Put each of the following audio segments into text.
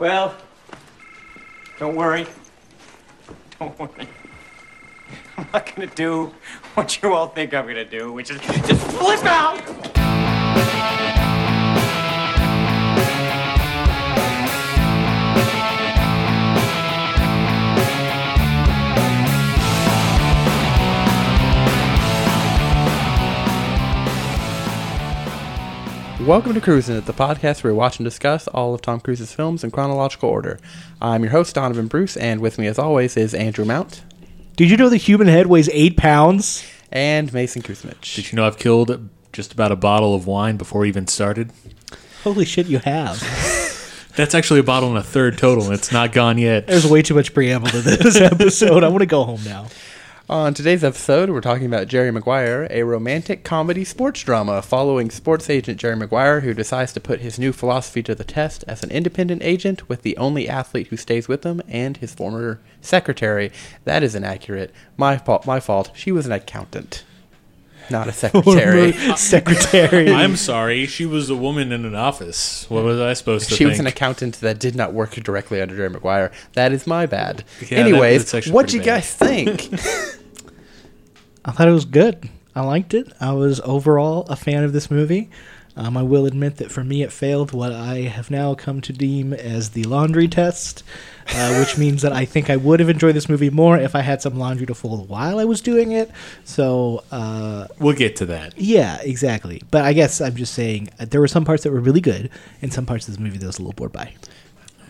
Well, don't worry. Don't worry. I'm not gonna do what you all think I'm gonna do, which is just flip out! Welcome to Cruising, It, the podcast where we watch and discuss all of Tom Cruise's films in chronological order. I'm your host, Donovan Bruce, and with me, as always, is Andrew Mount Did you know the human head weighs eight pounds? and Mason Kuzmich. Did you know I've killed just about a bottle of wine before we even started? Holy shit, you have. That's actually a bottle and a third total, and it's not gone yet. There's way too much preamble to this episode. I want to go home now. On today's episode, we're talking about Jerry Maguire, a romantic comedy sports drama following sports agent Jerry Maguire, who decides to put his new philosophy to the test as an independent agent with the only athlete who stays with him and his former secretary. That is inaccurate. My fault. My fault. She was an accountant, not a secretary. Secretary. I'm sorry, she was a woman in an office. What was I supposed to say? She think? was an accountant that did not work directly under Jerry Maguire. That is my bad. Yeah, Anyways, actually what do you bad. guys think? I thought it was good. I liked it. I was overall a fan of this movie. Um, I will admit that for me, it failed what I have now come to deem as the laundry test, uh, which means that I think I would have enjoyed this movie more if I had some laundry to fold while I was doing it. So, uh, We'll get to that. yeah, exactly. But I guess I'm just saying uh, there were some parts that were really good, and some parts of this movie that I was a little bored by.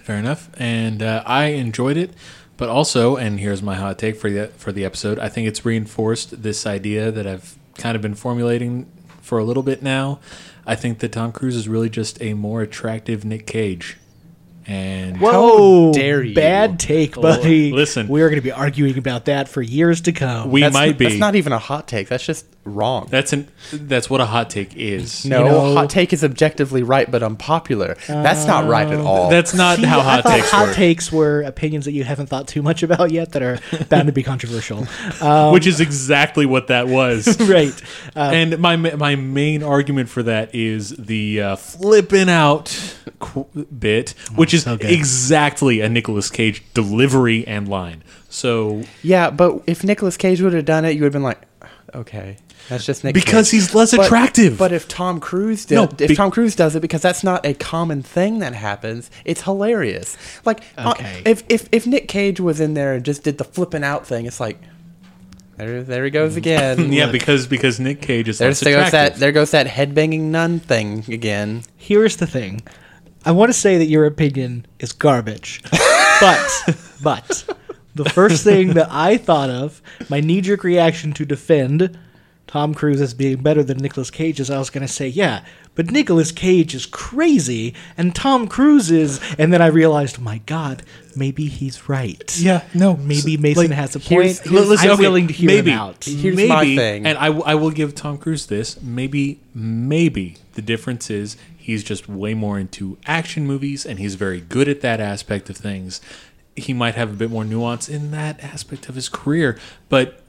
Fair enough. And uh, I enjoyed it, but also, and here's my hot take for the for the episode. I think it's reinforced this idea that I've kind of been formulating for a little bit now. I think that Tom Cruise is really just a more attractive Nick Cage. And Whoa! dare you. Bad take, buddy. listen. we're going to be arguing about that for years to come. we That's- might be. That's not even a hot take. That's just wrong. That's an that's what a hot take is. no, know- hot take is objectively right but unpopular. That's not right at all. That's not See, how I hot thought takes hot work. takes were opinions that you haven't thought too much about yet that are bound to be controversial. Um, which is exactly what that was. right. Uh, and my my main argument for that is the uh, flipping out bit, which is so exactly a Nicolas Cage delivery and line. So yeah, but if Nicolas Cage would have done it, you would have been like, okay, that's just Nick Because Cage. he's less But- attractive. But if Tom Cruise did, No, if be- Tom Cruise does it, because that's not a common thing that happens, it's hilarious. Like, uh, Okay. if if if Nick Cage was in there and just did the flipping out thing, it's like, there there he goes again. yeah, because because Nick Cage is There's less there goes that there goes that head banging nun thing again. here's the thing. I want to say that your opinion is garbage. but but the first thing that I thought of, my knee jerk reaction to defend Tom Cruise as being better than Nicolas Cage is I was going to say, yeah, but Nicolas Cage is crazy and Tom Cruise is and then I realized, my god, maybe he's right. Yeah, no, Maybe s- Mason like, has a here's- point. here's- I'm okay, willing to hear maybe, him out. Here's maybe, my thing. and I, w- I will give Tom Cruise this. Maybe, maybe the difference is he's just way more into action movies, and he's very good at that aspect of things. He might have a bit more nuance in that aspect of his career, but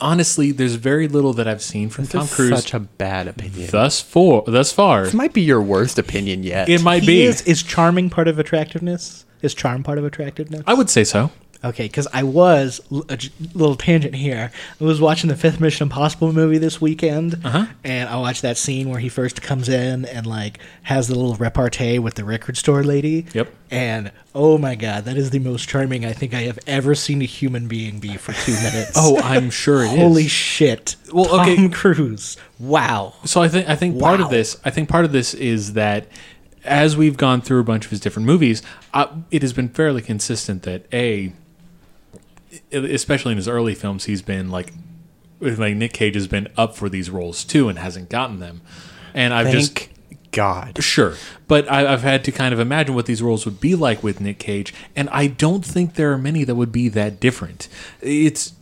honestly, there's very little that I've seen from This Tom is Cruise such a bad opinion. thus for thus far. This might be your worst opinion yet. It might he be. is is charming part of attractiveness? Is charm part of attractiveness? I would say so. Okay, because I was a little tangent here. I was watching the fifth Mission Impossible movie this weekend, Uh-huh. and I watched that scene where he first comes in and like has the little repartee with the record store lady. Yep. And oh my god, that is the most charming I think I have ever seen a human being be for two minutes. Oh, I'm sure it is. holy shit! Well, Tom okay. Cruise. Wow. So I think I think part of this I think part of this is that as we've gone through a bunch of his different movies, uh, it has been fairly consistent that a especially in his early films he's been like like Nick Cage has been up for these roles too and hasn't gotten them. And I've just Thank God. Sure, but I, I've had to kind of imagine what these roles would be like with Nick Cage, and I don't think there are many that would be that different. It's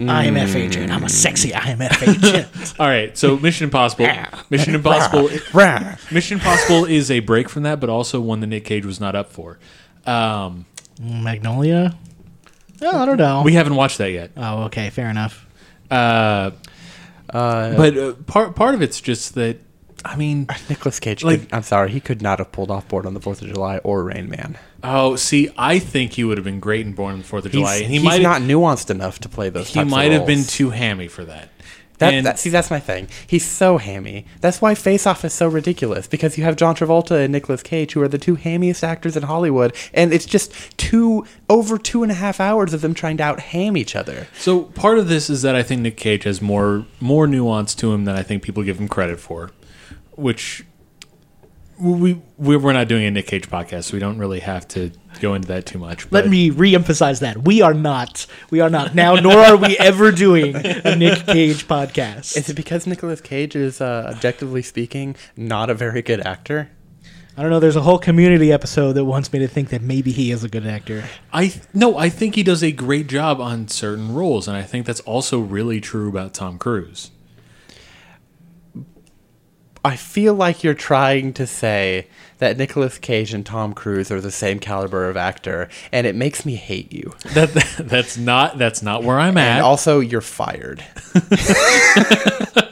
IMF agent. I'm a sexy IMF agent. all right. So Mission Impossible, Mission Impossible, Mission Impossible is a break from that, but also one that Nick Cage was not up for. Um, Magnolia. Oh, I don't know. we haven't watched that yet, oh, okay, fair enough. uh, Uh, but uh, part part of it's just that I mean, Nicolas Cage. Like- could, I'm sorry, he could not have pulled off Born on the Fourth of July or Rain Man. oh, see, I think he would have been great in Born on the Fourth of He's, July, and he he's might not nuanced enough to play those. he types of might have been too hammy for that. That, And- that, see, that's my thing. He's so hammy. That's why Face Off is so ridiculous because you have John Travolta and Nicolas Cage, who are the two hammiest actors in Hollywood, and it's just two over two and a half hours of them trying to out ham each other. So part of this is that I think Nick Cage has more more nuance to him than I think people give him credit for, which we we- we're not doing a Nick Cage podcast, so we don't really have to go into that too much. Let me re-emphasize that we are not. We are not now, nor are we ever doing a Nick Cage podcast. Is it because Nicolas Cage is, uh, objectively speaking, not a very good actor? I don't know. There's a whole community episode that wants me to think that maybe he is a good actor. I no, I think he does a great job on certain roles, and I think that's also really true about Tom Cruise. I feel like you're trying to say that Nicolas Cage and Tom Cruise are the same caliber of actor, and it makes me hate you. That that's not that's not where I'm And at. also, you're fired.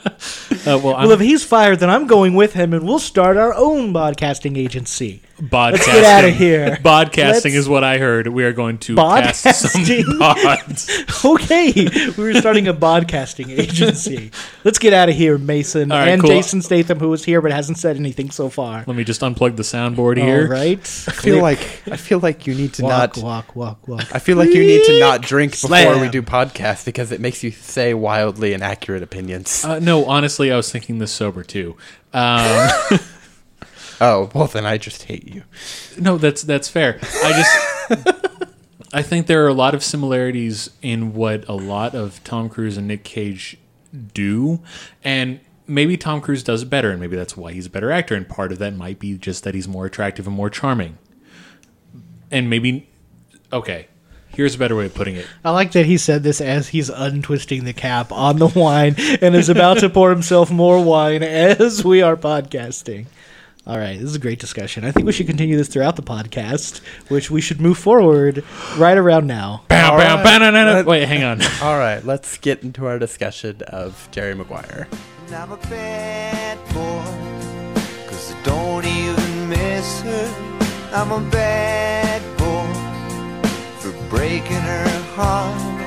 Uh, well, Well, if he's fired, then I'm going with him, and we'll start our own podcasting agency. Podcasting. get outta here. Podcasting Let's- is what I heard. We are going to cast some Podcasting? pods. Okay, we were starting a podcasting agency. Let's get out of here, Mason All right, and cool. Jason Statham, who was here but hasn't said anything so far. Let me just unplug the soundboard All here. right, I feel like I feel like you need to walk, not. walk, walk, walk. I feel like you need to not drink before Slam. we do podcasts because it makes you say wildly inaccurate opinions. Uh, no, honestly, I was thinking this sober too. Um, oh, well then I just hate you. no, that's that's fair. I just I think there are a lot of similarities in what a lot of Tom Cruise and Nick Cage do, and maybe Tom Cruise does it better, and maybe that's why he's a better actor. And part of that might be just that he's more attractive and more charming, and maybe okay. Here's a better way of putting it. I like that he said this as he's untwisting the cap on the wine and is about to pour himself more wine as we are podcasting. All right, this is a great discussion. I think we should continue this throughout the podcast, which we should move forward right around now. Bow, All bow, right. bow, na, na, na. Wait, hang on. All right, let's get into our discussion of Jerry Maguire. I'm a bad boy, cause I don't even miss her. I'm a bad boy for breaking her heart.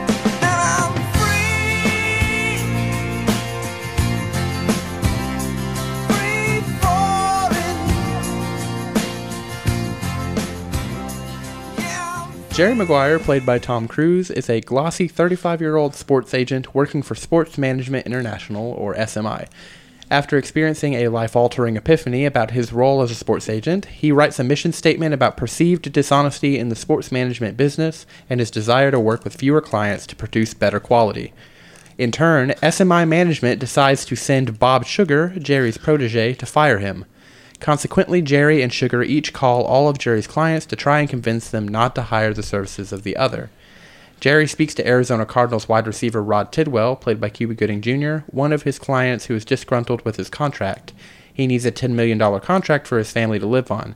Jerry Maguire, played by Tom Cruise, is a glossy 35 year old sports agent working for Sports Management International, or SMI. After experiencing a life altering epiphany about his role as a sports agent, he writes a mission statement about perceived dishonesty in the sports management business and his desire to work with fewer clients to produce better quality. In turn, SMI management decides to send Bob Sugar, Jerry's protege, to fire him. Consequently, Jerry and Sugar each call all of Jerry's clients to try and convince them not to hire the services of the other. Jerry speaks to Arizona Cardinals wide receiver Rod Tidwell, played by Cuba Gooding Jr., one of his clients who is disgruntled with his contract. He needs a $10 million contract for his family to live on.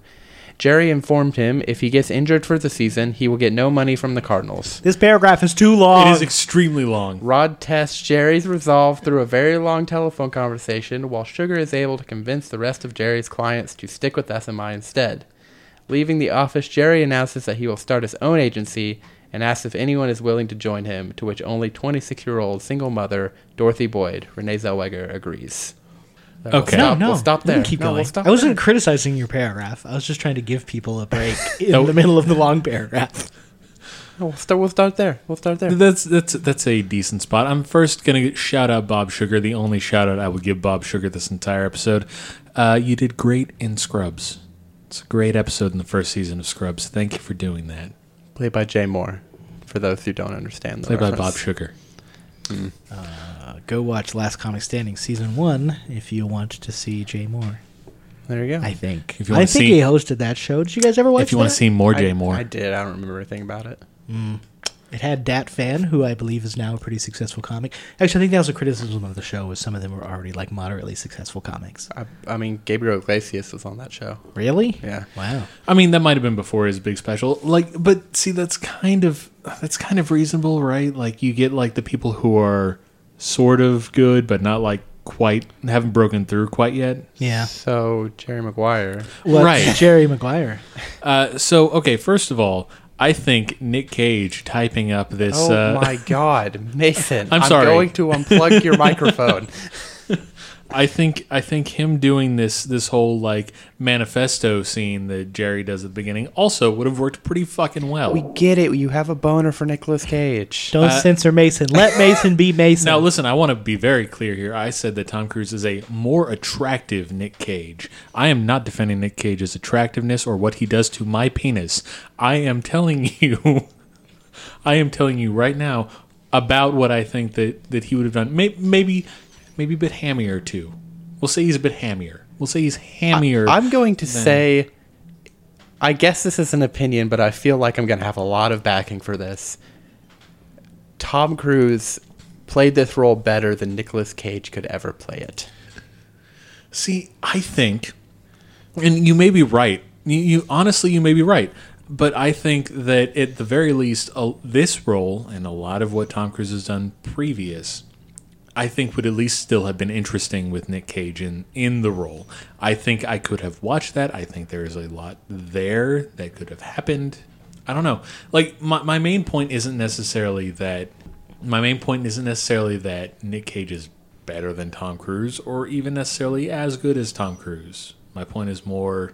Jerry informed him if he gets injured for the season, he will get no money from the Cardinals. This paragraph is too long. It is extremely long. Rod tests Jerry's resolve through a very long telephone conversation, while Sugar is able to convince the rest of Jerry's clients to stick with SMI instead. Leaving the office, Jerry announces that he will start his own agency and asks if anyone is willing to join him, to which only 26 year old single mother Dorothy Boyd, Renee Zellweger, agrees. We'll Okay. stop, no, no. we'll stop we there. keep No, going. we'll stop I wasn't there. criticizing your paragraph. I was just trying to give people a break in No. the middle of the long paragraph. No, we'll, start, we'll start there. We'll start there. That's that's that's a decent spot. I'm first gonna shout out Bob Sugar. The only shout out I would give Bob Sugar this entire episode. Uh, you did great in Scrubs. It's a great episode in the first season of Scrubs. Thank you for doing that. Played by Jay Mohr, for those who don't understand the Played by. Bob Sugar. Uh, go watch Last Comic Standing season one if you want to see Jay Mohr. There you go. I think. If you I think see- he hosted that show. Did you guys ever watch If you want to see more I- Jay Mohr, I did. I don't remember anything about it. Mm. It had Dat Phan, who I believe is now a pretty successful comic. Actually, I think that was a criticism of the show, was some of them were already like moderately successful comics. I, I mean, Gabriel Iglesias was on that show. Really? Yeah. Wow. I mean that might have been before his big special. Like, but see, that's kind of that's kind of reasonable, right? Like, you get like the people who are sort of good, but not like quite haven't broken through quite yet. Yeah. So Jerry Maguire. What's Right. Jerry Maguire. Uh, so okay, first of all, I think Nick Cage typing up this. Oh uh, my God, Mason! I'm sorry. going to unplug your microphone. I think I think him doing this this whole like manifesto scene that Jerry does at the beginning also would have worked pretty fucking well. We get it. You have a boner for Nicolas Cage. Don't Uh, censor Mason. Let Mason be Mason. Now, listen, I want to be very clear here. I said that Tom Cruise is a more attractive Nick Cage. I am not defending Nick Cage's attractiveness or what he does to my penis. I am telling you, I am telling you right now about what I think that, that he would have done. Maybe, maybe, maybe a bit hammier too. We'll say he's a bit hammier. We'll say he's hammier. I'm going to than- say, I guess this is an opinion, but I feel like I'm going to have a lot of backing for this. Tom Cruise played this role better than Nicolas Cage could ever play it. See, I think, and you may be right. You, you honestly, you may be right. But I think that at the very least, uh, this role and a lot of what Tom Cruise has done previous, I think would at least still have been interesting with Nick Cage in, in the role. I think I could have watched that. I think there is a lot there that could have happened. I don't know. Like my my main point isn't necessarily that my main point isn't necessarily that Nick Cage is better than Tom Cruise or even necessarily as good as Tom Cruise. My point is more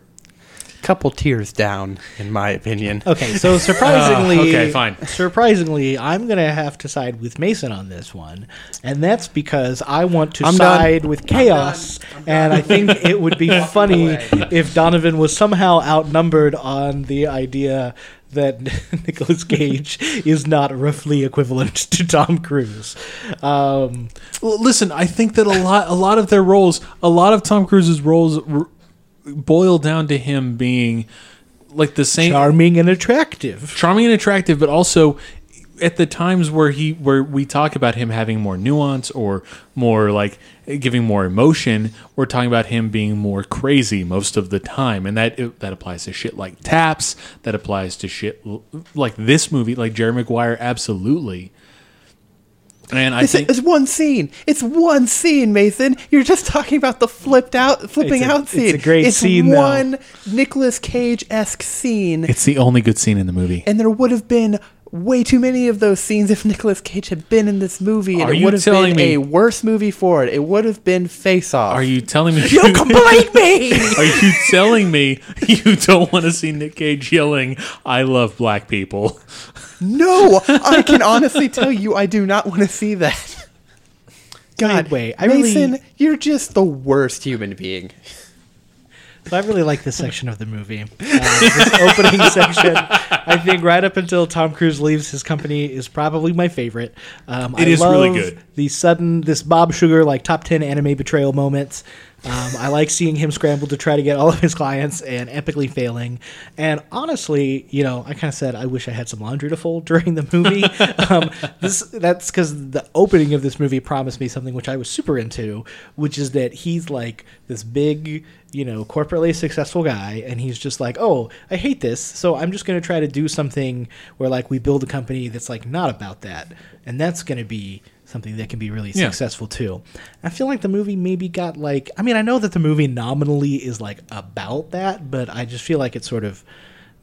Couple tiers down, in my opinion. Okay, so surprisingly, Uh, okay, fine. Surprisingly, I'm gonna have to side with Mason on this one, and that's because I want to I'm done. side with chaos, and I think it would be funny if Donovan was somehow outnumbered on the idea that Nicolas Cage is not roughly equivalent to Tom Cruise. Um, Well, listen, I think that a lot, a lot of their roles, a lot of Tom Cruise's roles, r- boil down to him being like the same, charming and attractive. charming and attractive, but also at the times where he, where we talk about him having more nuance or more like giving more emotion, we're talking about him being more crazy most of the time, and that that applies to shit like Taps, that applies to shit like this movie, like Jerry Maguire, absolutely. And I It's, think it's one scene. It's one scene, Mason. You're just talking about the flipped out, flipping a- out scene. it's a great it's scene, though. one Nicolas Cage esque scene, it's the only good scene in the movie. and there would have been way too many of those scenes if Nicolas Cage had been in this movie, and Are it you would have telling been me- a worse movie for it. It would have been Face Off. Are you telling me You complete me. Are you telling me you don't want to see Nick Cage yelling "I love black people"? No, I can honestly tell you, I do not want to see that. God, wait, I really- Mason, you're just the worst human being. So I really like this section of the movie. Uh, this opening section, I think, right up until Tom Cruise leaves his company, is probably my favorite. Um, It I is love really good. The sudden, this Bob Sugar like top ten anime betrayal moments. Um, I like seeing him scramble to try to get all of his clients and epically failing. And honestly, you know, I kind of said I wish I had some laundry to fold during the movie. um, this that's because the opening of this movie promised me something which I was super into, which is that he's like this big, you know, corporately successful guy, and he's just like, oh, I hate this, so I'm just going to try to do something where like we build a company that's like not about that, and that's going to be something that can be really Yeah. successful too. I feel like the movie maybe got like I mean I know that the movie nominally is like about that, but I just feel like it sort of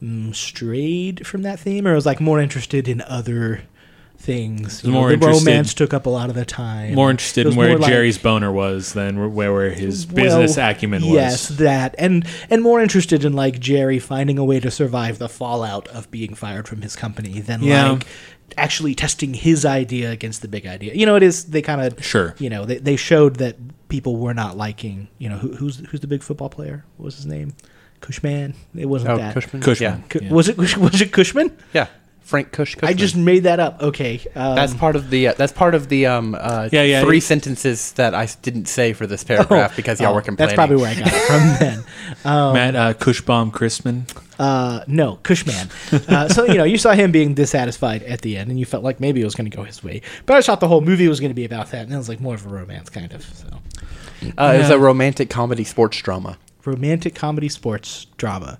mm, strayed from that theme or was like more interested in other things. You know, more the romance took up a lot of the time. More interested in where more like- Jerry's boner was than where, where his business well, acumen was. Yes, that and and more interested in like Jerry finding a way to survive the fallout of being fired from his company than Yeah. like actually testing his idea against the big idea. You know, it is they kind of Sure. You know, they they showed that people were not liking. You know, who, who's who's the big football player? What was his name? Cushman. It wasn't Oh, that. Cushman. Cushman. Yeah, Cu- Yeah. Was it was it Cushman? yeah. Frank Cush. I just made that up. Okay, um, That's part of the. Uh, that's part of the. Um. Uh, Yeah, yeah, Three it- sentences I didn't say for this paragraph because y'all oh, were complaining. That's probably where I got it from then. Um, Matt uh, Cushbaum Chrisman. Uh, no, Cushman. Uh, so you know, you saw him being dissatisfied at the end, and you felt like maybe it was going to go his way. But I thought the whole movie was going to be about that, and it was like more of a romance kind of. So Uh, It was a romantic comedy sports drama. romantic comedy sports drama.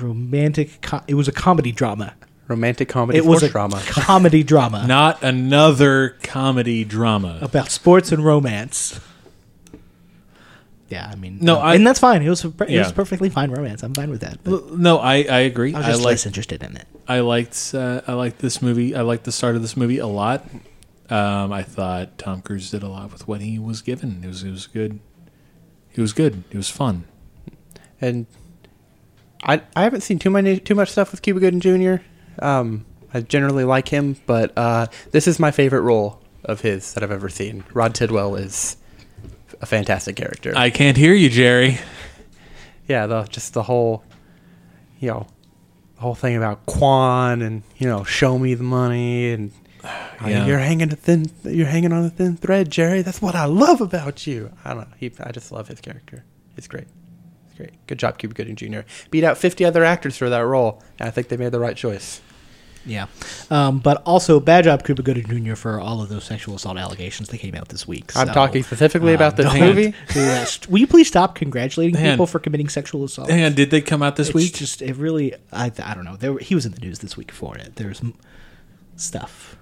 Romantic. Co- it was a comedy drama. Romantic comedy It was sports a drama. comedy drama Not another comedy drama. about sports and romance. Yeah, I mean, No, uh, I- and that's fine. It was a, it was Yeah. a perfectly fine romance. I'm fine with that. But No, I, I agree. I was I, just like less interested in it. I liked uh, I liked this movie. I liked the start of this movie a lot. Um, I thought Tom Cruise did a lot with what he was given. It was it was good. It was good. It was fun. and I I haven't seen too many too much stuff with Cuba Gooding Jr. Um, I generally like him, but uh, this is my favorite role of his that I've ever seen. Rod Tidwell is a fantastic character. I can't hear you, Jerry. yeah, the just the whole, you know, the whole thing about kwan and you know, show me the money and Yeah. you're hanging a thin, you're hanging on a thin thread, Jerry. That's what I love about you. I don't know. He, I just love his character. He's great. He's great. Good job, Cuba Gooding Jr. Beat out 50 other actors for that role, and I think they made the right choice. Yeah, um, but also bad job, Cuba Gooding Jr. for all of those sexual assault allegations that came out this week. I'm talking specifically about this don't movie. do. Will you please stop congratulating Man. people for committing sexual assault? On, did they come out this it's week? just it really I I don't know. There he was in the news this week for it. There's stuff.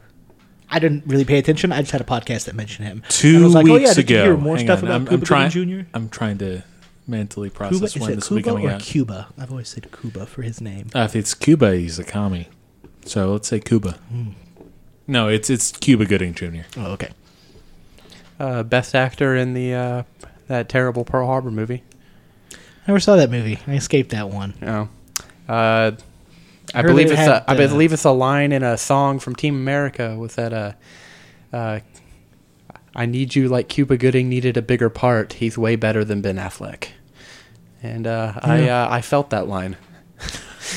I didn't really pay attention. I just had a podcast that mentioned him. Two And like, weeks oh, yeah, did ago. you hear more Hang stuff on, about I'm, Cuba I'm trying. Gooding Jr.? I'm trying to mentally process when it this will be Cuba coming or out. Cuba? I've always said Cuba for his name. Uh, if it's Cuba, he's a commie. So let's say Cuba. Hmm. No, it's it's Cuba Gooding Jr. Oh, okay. Uh, best actor in the uh, that terrible Pearl Harbor movie. I never saw that movie. I escaped that one. Oh. Uh, I believe it it's had, a, I uh, believe it's a line in a song from Team America. Was that a, uh, I need you like Cuba Gooding needed a bigger part. He's way better than Ben Affleck, and uh, I uh, I felt that line.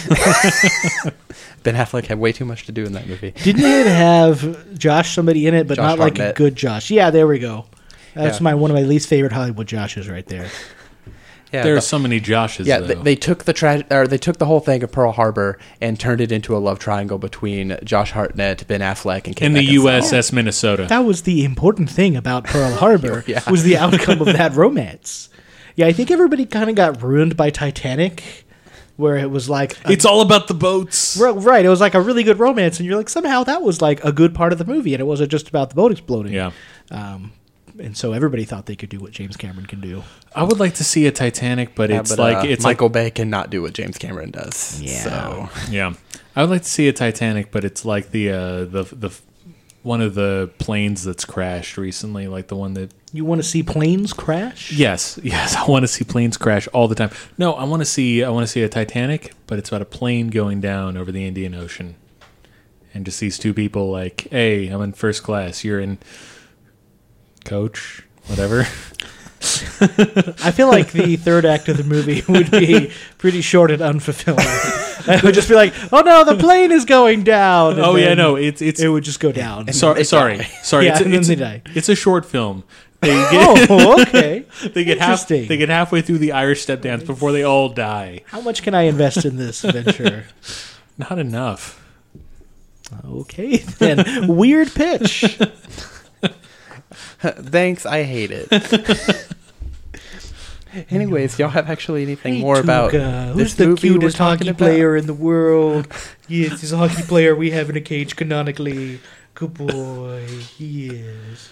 ben Affleck had way too much to do in that movie. Didn't it have Josh somebody in it, but Josh not like a good Josh? Yeah, there we go. That's Yeah. my one of my least favorite Hollywood Joshes right there. Yeah, There are so many Joshes. yeah. though. They, they took the tra- or they took the whole thing of Pearl Harbor and turned it into a love triangle between Josh Hartnett, Ben Affleck, and Kate in the Beckinsale. USS Minnesota. That was the important thing about Pearl Harbor Yeah. was the outcome of that romance. Yeah, I think everybody kind of got ruined by Titanic, where it was like a- it's all about the boats. Ri- right. It was like a really good romance, and you're like somehow that was like a good part of the movie, and it wasn't just about the boat exploding. Yeah. Um, and so everybody thought they could do what James Cameron can do. I would like to see a Titanic, but Yeah, it's but, like uh, it's Michael Bay cannot do what James Cameron does. Yeah. So yeah. I would like to see a Titanic, but it's like the uh, the the one of the planes that's crashed recently, like the one that You want to see planes crash? Yes, yes, I want to see planes crash all the time. No, I want to see I want to see a Titanic, but it's about a plane going down over the Indian Ocean, and just these two people like, "Hey, I'm in first class. You're in coach, whatever." I feel like the third act of the movie would be pretty short and unfulfilling. it would just be like, "Oh no, the plane is going down." and oh yeah, then no, it's it's it would just go down. sorry, sorry, sorry. Yeah, it's, a, and then it's, they a- die. it's a short film. They get, oh, okay. they get half interesting. they get halfway through the Irish step dance before they all die. How much can I invest in this venture? Not enough. Okay, then weird pitch. thanks, I hate it. Anyways, y'all have actually anything Hey, more about Tuca, this the movie we're cutest talking hockey about? player in the world? Yes, he's a hockey player we have in a cage canonically. Good boy, he is.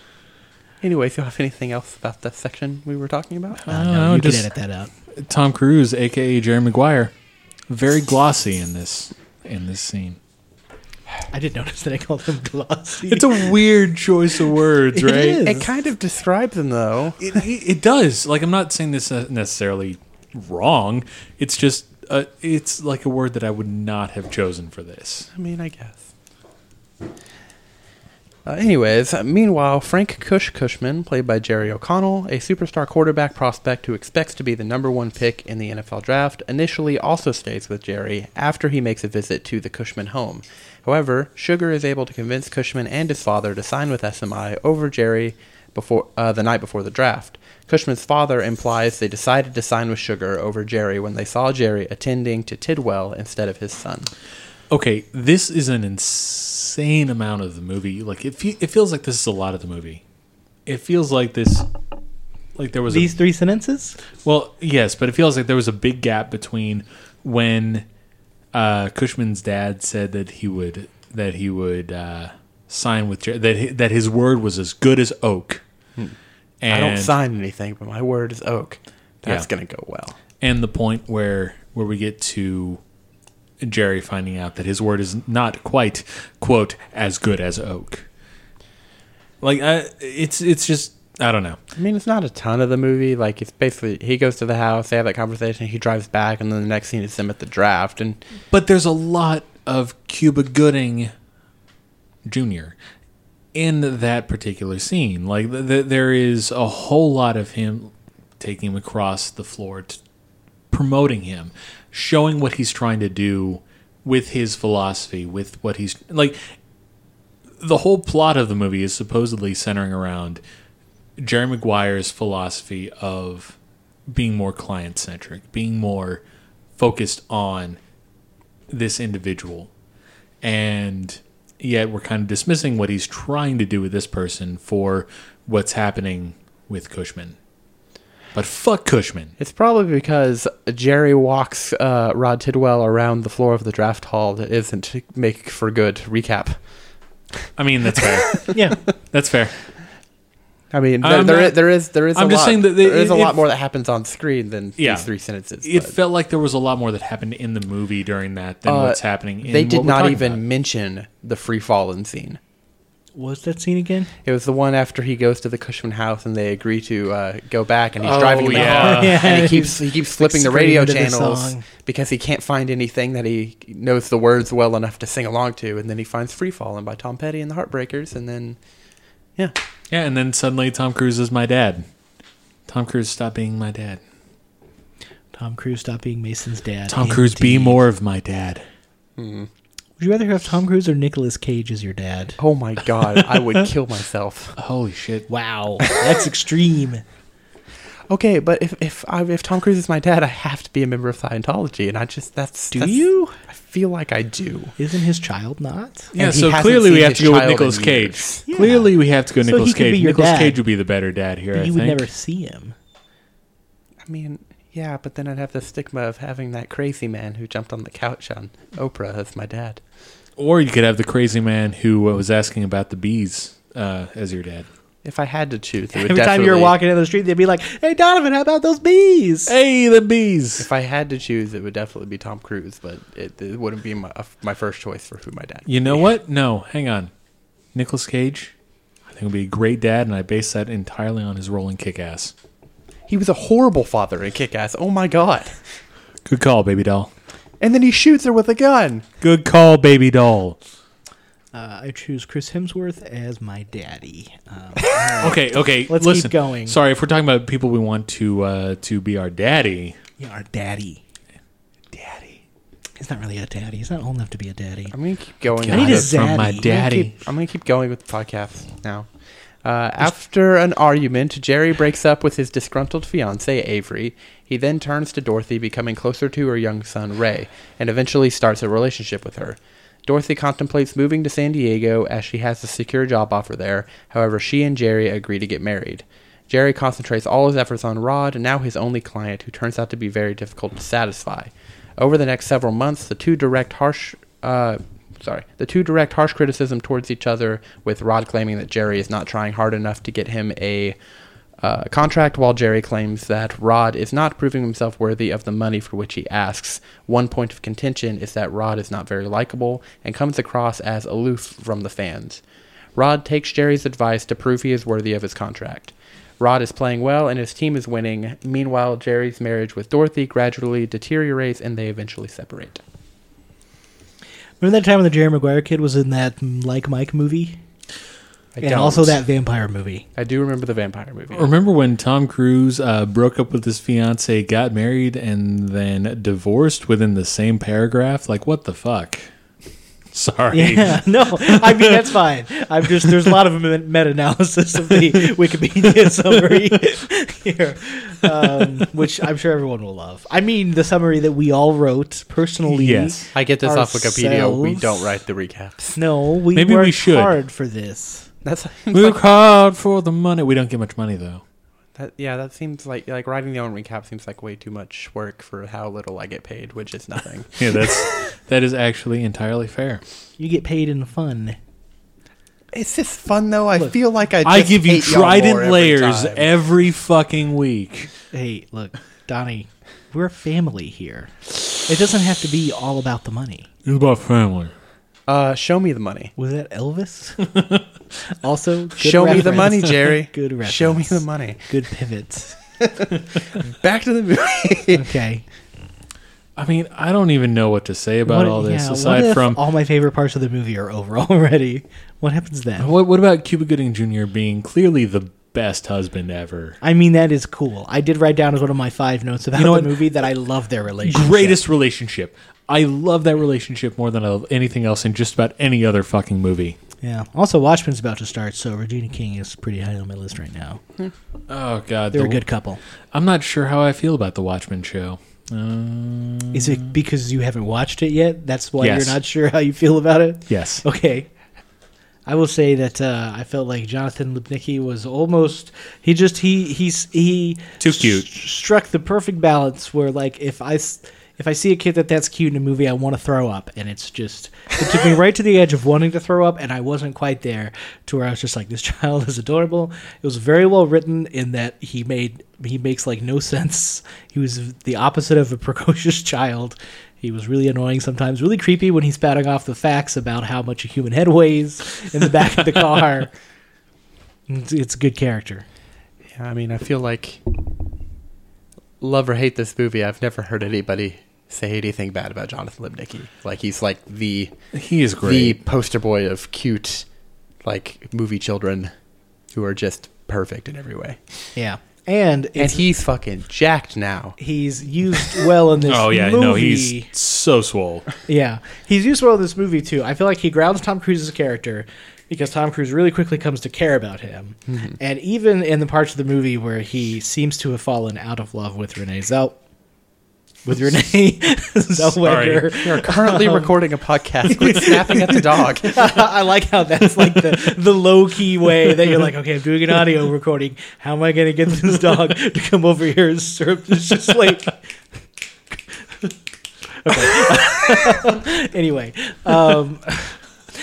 Anyways, y'all have anything else about the section we were talking about? I Uh, don't no, you just- can edit that out. Tom Cruise, aka Jerry Maguire, very glossy in this in this scene. I did notice that I called him glossy. It's a weird choice of words, right? is. It kind of describes him though. It, it, it does. Like I'm not saying this uh, necessarily wrong. It's just uh, it's like a word that I would not have chosen for this. I mean, I guess. Uh, anyways, uh, meanwhile, Frank Cush Cushman, played by Jerry O'Connell, a superstar quarterback prospect who expects to be the number one pick in the NFL draft, initially also stays with Jerry after he makes a visit to the Cushman home. However, Sugar is able to convince Cushman and his father to sign with SMI over Jerry before uh, the night before the draft. Cushman's father implies they decided to sign with Sugar over Jerry when they saw Jerry attending to Tidwell instead of his son. Okay, this is an insane amount of the movie. Like it, fe- it feels like this is a lot of the movie. It feels like this, like there was These a three sentences? well, yes, but it feels like there was a big gap between when uh, Cushman's dad said that he would that he would uh, sign with Jer- that hi- that his word was as good as oak, And I don't sign anything, but my word is oak. That's Yeah. gonna go well. and the point where where we get to Jerry finding out that his word is not quite quote as good as oak. Like I, it's it's just I don't know. I mean, it's not a ton of the movie. Like, it's basically he goes to the house, they have that conversation, he drives back, and then the next scene is them at the draft. And But there's a lot of Cuba Gooding Jr. in that particular scene. Like th- th- there is a whole lot of him taking him across the floor, t- promoting him, showing what he's trying to do with his philosophy, with what he's like. The whole plot of the movie is supposedly centering around Jerry Maguire's philosophy of being more client centric, being more focused on this individual. And yet we're kind of dismissing what he's trying to do with this person for what's happening with Cushman. But fuck Cushman. it's probably because Jerry walks uh, Rod Tidwell around the floor of the draft hall that isn't to make for good recap. I mean, that's fair. Yeah. that's fair. I mean, there, I'm there, not- is, there is there is I'm a just lot, saying that they- there is a it- lot it- more that happens on screen than Yeah. these three sentences. It but, felt like there was a lot more that happened in the movie during that than uh, what's happening in they what did we're not even about. mention the free fallen scene. Was that scene again? It was the one after he goes to the Cushman house and they agree to uh, go back, and he's Oh, driving in the yeah. car, Yeah. and he keeps he keeps flipping the radio screaming to the channels because he can't find anything that he knows the words well enough to sing along to, and then he finds "Free Fallin'" by Tom Petty and the Heartbreakers, and then yeah, Yeah, and then suddenly Tom Cruise is my dad. Tom Cruise stopped being my dad. Tom Cruise stop being Mason's dad. Tom Cruise, be more of my dad. Mm-hmm. Would you rather have Tom Cruise or Nicolas Cage as your dad? oh my god, I would kill myself. Holy shit. Wow, that's extreme. Okay, but if if I, if Tom Cruise is my dad, I have to be a member of Scientology, and I just that's Do that's- you? I feel like I do. Isn't his child not? Yeah, And so clearly we have to go with child Nicolas Cage. Yeah. Clearly we have to go So Nicolas he could be Cage. your Nicolas dad. Cage would be the better dad here, But I you would think. never see him. I mean, yeah, but then I'd have the stigma of having that crazy man who jumped on the couch on Oprah as my dad. Or you could have the crazy man who was asking about the bees uh, as your dad. If I had to choose, it would Every time you were definitely- walking down the street, they'd be like, "Hey, Donovan, how about those bees?" Hey, the bees! If I had to choose, it would definitely be Tom Cruise, but it, it wouldn't be my uh, my first choice for who my dad. You know what? No, hang on. Nicolas Cage, I think would be a great dad, and I base that entirely on his role in Kick Ass. He was a horrible father in Kick Ass. Oh my god! Good call, baby doll. And then he shoots her with a gun. Good call, baby doll. Uh, I choose Chris Hemsworth as my daddy. Um, Okay, okay. Let's keep going. Sorry, if we're talking about people we want to uh, to be our daddy. yeah, our daddy. Daddy. He's not really a daddy. He's not old enough to be a daddy. I'm gonna keep going. I need a zaddy. from my I'm I'm gonna daddy. keep- I'm gonna keep going with the podcast now. Uh, after an argument, Jerry breaks up with his disgruntled fiancee, Avery. He then turns to Dorothy, becoming closer to her young son, Ray, and eventually starts a relationship with her. Dorothy contemplates moving to San Diego as she has a secure job offer there. However, she and Jerry agree to get married. Jerry concentrates all his efforts on Rod, now his only client, who turns out to be very difficult to satisfy. Over the next several months, the two direct harsh uh, sorry, the two direct harsh criticism towards each other, with Rod claiming that Jerry is not trying hard enough to get him a uh, contract, while Jerry claims that Rod is not proving himself worthy of the money for which he asks. One point of contention is that Rod is not very likable and comes across as aloof from the fans. Rod takes Jerry's advice to prove he is worthy of his contract. Rod is playing well and his team is winning. Meanwhile, Jerry's marriage with Dorothy gradually deteriorates and they eventually separate. Remember that time when the Jerry Maguire kid was in that mm, Like Mike movie? I and don't. also that vampire movie. I do remember the vampire movie. Remember when Tom Cruise uh, broke up with his fiance, got married, and then divorced within the same paragraph? Like, what the fuck? Sorry. Yeah, no, I mean that's fine. I'm just there's a lot of meta analysis of the Wikipedia summary here, um, which I'm sure everyone will love. I mean the summary that we all wrote personally. Yes. I get this off Wikipedia. We don't write the recaps. No, we Maybe we should. hard for this. That's Work hard for the money. We don't get much money though. that, yeah. That seems like like writing the own recap seems like way too much work for how little I get paid, which is nothing. Yeah, that's that is actually entirely fair. You get paid in fun. It's just fun though. I feel like I. Just I give you hate y'all more trident layers time. every fucking week. Hey, look, Donnie, we're a family here. It doesn't have to be all about the money. It's about family. Uh, show me the money. Was that Elvis? also, good Show me the money, Jerry. Good reference. Show me the money. Good pivots. Back to the movie. Okay. I mean, I don't even know what to say about What- all this yeah, what aside if from all my favorite parts of the movie are over already. What happens then? what. What about Cuba Gooding Jr. being clearly the best husband ever? I mean, that is cool. I did write down as one of my five notes about You know the what? movie that I love their relationship. Greatest relationship. I love that relationship more than I love anything else in just about any other fucking movie. Yeah. Also, Watchmen's about to start, so Regina King is pretty high on my list right now. Oh god, They're the- a good couple. I'm not sure how I feel about the Watchmen show. Uh, Is it because you haven't watched it yet? That's why Yes. you're not sure how you feel about it? yes. Okay. I will say that uh, I felt like Jonathan Lipnicki was almost he just he he's he Too cute. s- struck the perfect balance where like if I s- if I see a kid that that's cute in a movie I want to throw up and it's just it took me right to the edge of wanting to throw up and I wasn't quite there to where I was just like this child is adorable. It was very well written in that he made he makes like no sense. He was the opposite of a precocious child. He was really annoying sometimes, really creepy when he's spouting off the facts about how much a human head weighs in the back of the car. It's, it's a good character. Yeah, I mean, I feel like love or hate this movie. I've never heard anybody say anything bad about Jonathan Lipnicki. Like he's like the He is great. the poster boy of cute, like movie children who are just perfect in every way. Yeah, and And he's fucking jacked now. he's used well in this. oh yeah, movie. no, he's so swole. Yeah, he's used well in this movie too. I feel like he grounds Tom Cruise's character because Tom Cruise really quickly comes to care about him, Mm-hmm. and even in the parts of the movie where he seems to have fallen out of love with Renee Zell, with Renee Zellweger. We are currently recording a podcast. Quit snapping at the dog. I like how that's like the, the low key way that you're like, okay, I'm doing an audio recording. How am I going to get this dog to come over here and serve? It's just like. okay. anyway, um,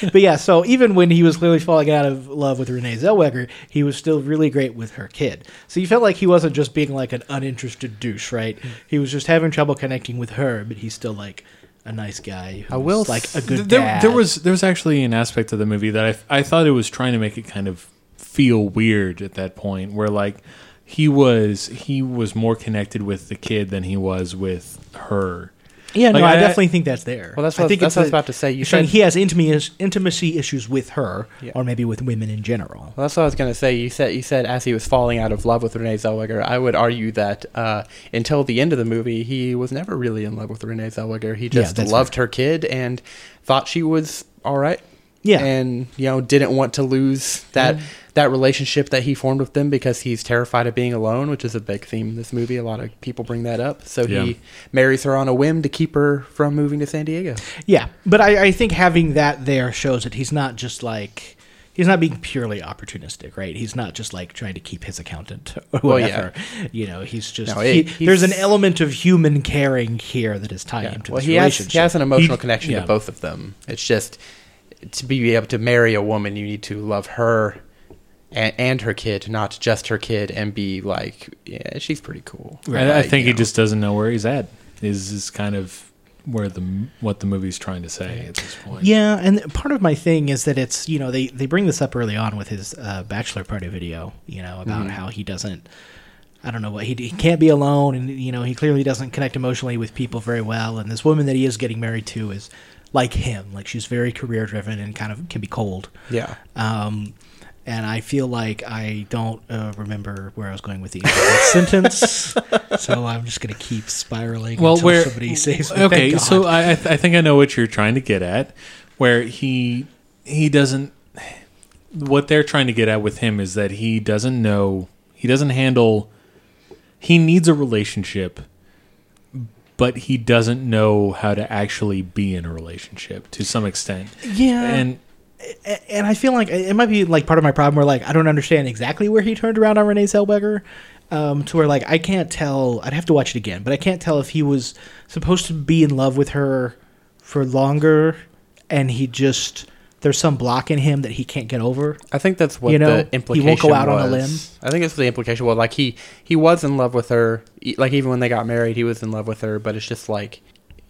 but yeah, so even when he was clearly falling out of love with Renee Zellweger, he was still really great with her kid. So you felt like he wasn't just being like an uninterested douche, right? He was just having trouble connecting with her, but he's still like a nice guy. I will like a good there, dad. there was there was actually an aspect of the movie that I I thought it was trying to make it kind of feel weird at that point, where like he was he was more connected with the kid than he was with her. Yeah, no, I, I- definitely think that's there. Well, that's I what- think that's what I was about to say. You saying said- he has intimacy, intimacy issues with her, Yeah. or maybe with women in general. Well, that's what I was gonna say. You said you said as he was falling out of love with Renee Zellweger. I would argue that uh, until the end of the movie, he was never really in love with Renee Zellweger. He just that's loved her kid and thought she was all right. Yeah. and you know didn't want to lose that that relationship that he formed with them because he's terrified of being alone, which is a big theme in this movie. A lot of people bring that up. So Yeah. he marries her on a whim to keep her from moving to San Diego. Yeah, but I, I think having that there shows that he's not just like he's not being purely opportunistic, right? He's not just like trying to keep his accountant or Well, yeah. whatever. You know, he's just No, he, it- he's- there's an element of human caring here that is tied into Well, this he has, relationship. he has an emotional He- connection yeah. to both of them. It's just to be able to marry a woman, you need to love her and, and her kid, not just her kid, and be like, yeah, she's pretty cool. I, I think you he know. just doesn't know where he's at. Is is kind of where the what the movie's trying to say at this point. Yeah, and part of my thing is that it's you know they they bring this up early on with his uh, bachelor party video, you know about how he doesn't. I don't know what he, he can't be alone, and you know he clearly doesn't connect emotionally with people very well. And this woman that he is getting married to is like him, like she's very career driven and kind of can be cold. Yeah. Um, and I feel like I don't uh, remember where I was going with the end of that sentence, so I'm just gonna keep spiraling well, until where somebody says, okay, so I I, th- I think I know what you're trying to get at, where he he doesn't. What they're trying to get at with him is that he doesn't know. He doesn't handle. He needs a relationship, but he doesn't know how to actually be in a relationship to some extent. yeah, And and I feel like it might be like part of my problem where like I don't understand exactly where he turned around on Renee Zellweger, um, to where like I can't tell. I'd have to watch it again, but I can't tell if he was supposed to be in love with her for longer, and he just there's some block in him that he can't get over. I think that's what You know, the he implication won't go out on a limb. I think it's the implication. Well, like he he was in love with her. Like even when they got married, he was in love with her. But it's just like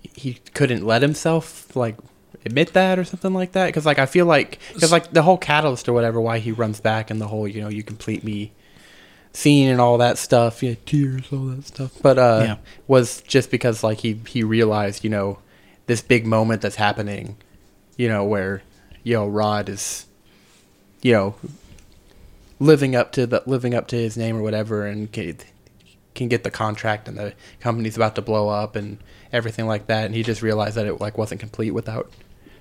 he couldn't let himself like admit that or something like that. Because like I feel like because like the whole catalyst or whatever why he runs back and the whole you know you complete me scene and all that stuff. Yeah, tears, all that stuff. But uh, Yeah. was just because like he he realized you know this big moment that's happening. You know where you know Rod is you know living up to the living up to his name or whatever and can, can get the contract and the company's about to blow up and everything like that and he just realized that it like wasn't complete without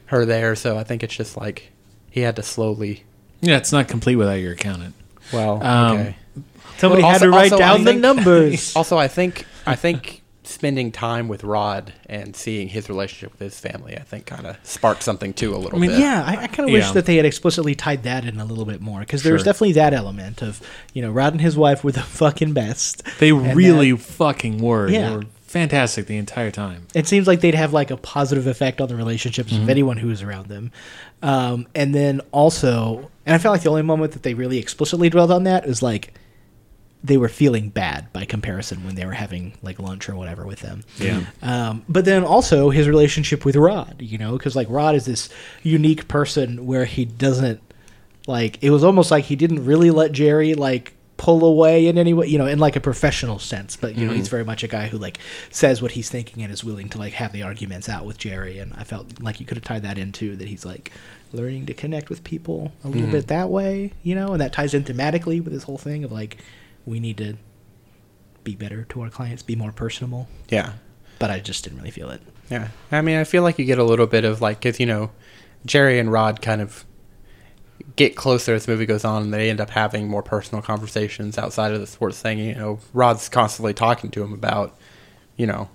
her there so i think it's just like he had to slowly Yeah, it's not complete without your accountant. well Um, okay Somebody Well, had also- to write also, I down the think- numbers. also i think i think spending time with rod and seeing his relationship with his family i think kind of sparked something too a little I mean, bit Yeah, I, I kind of wish Yeah. that they had explicitly tied that in a little bit more because there's Sure. definitely that element of you know Rod and his wife were the fucking best. They really that- fucking were. Yeah. They were fantastic the entire time. it seems like they'd have like a positive effect on the relationships Mm-hmm. of anyone who was around them. Um, and then also, and I felt like the only moment that they really explicitly dwelled on that is like they were feeling bad by comparison when they were having like lunch or whatever with them. Yeah. Um, but then also his relationship with Rod, you know, because like Rod is this unique person where he doesn't like. It was almost like he didn't really let Jerry like pull away in any way, you know, in like a professional sense. But you know, he's mm-hmm. very much a guy who like says what he's thinking and is willing to like have the arguments out with Jerry. And I felt like you could have tied that into that he's like learning to connect with people a little mm-hmm. bit that way, you know, and that ties in thematically with this whole thing of like we need to be better to our clients, be more personable yeah but I just didn't really feel it. Yeah, I mean, I feel like you get a little bit of like, cause you know, Jerry and Rod kind of get closer as the movie goes on, and they end up having more personal conversations outside of the sports thing. You know, Rod's constantly talking to him about, you know,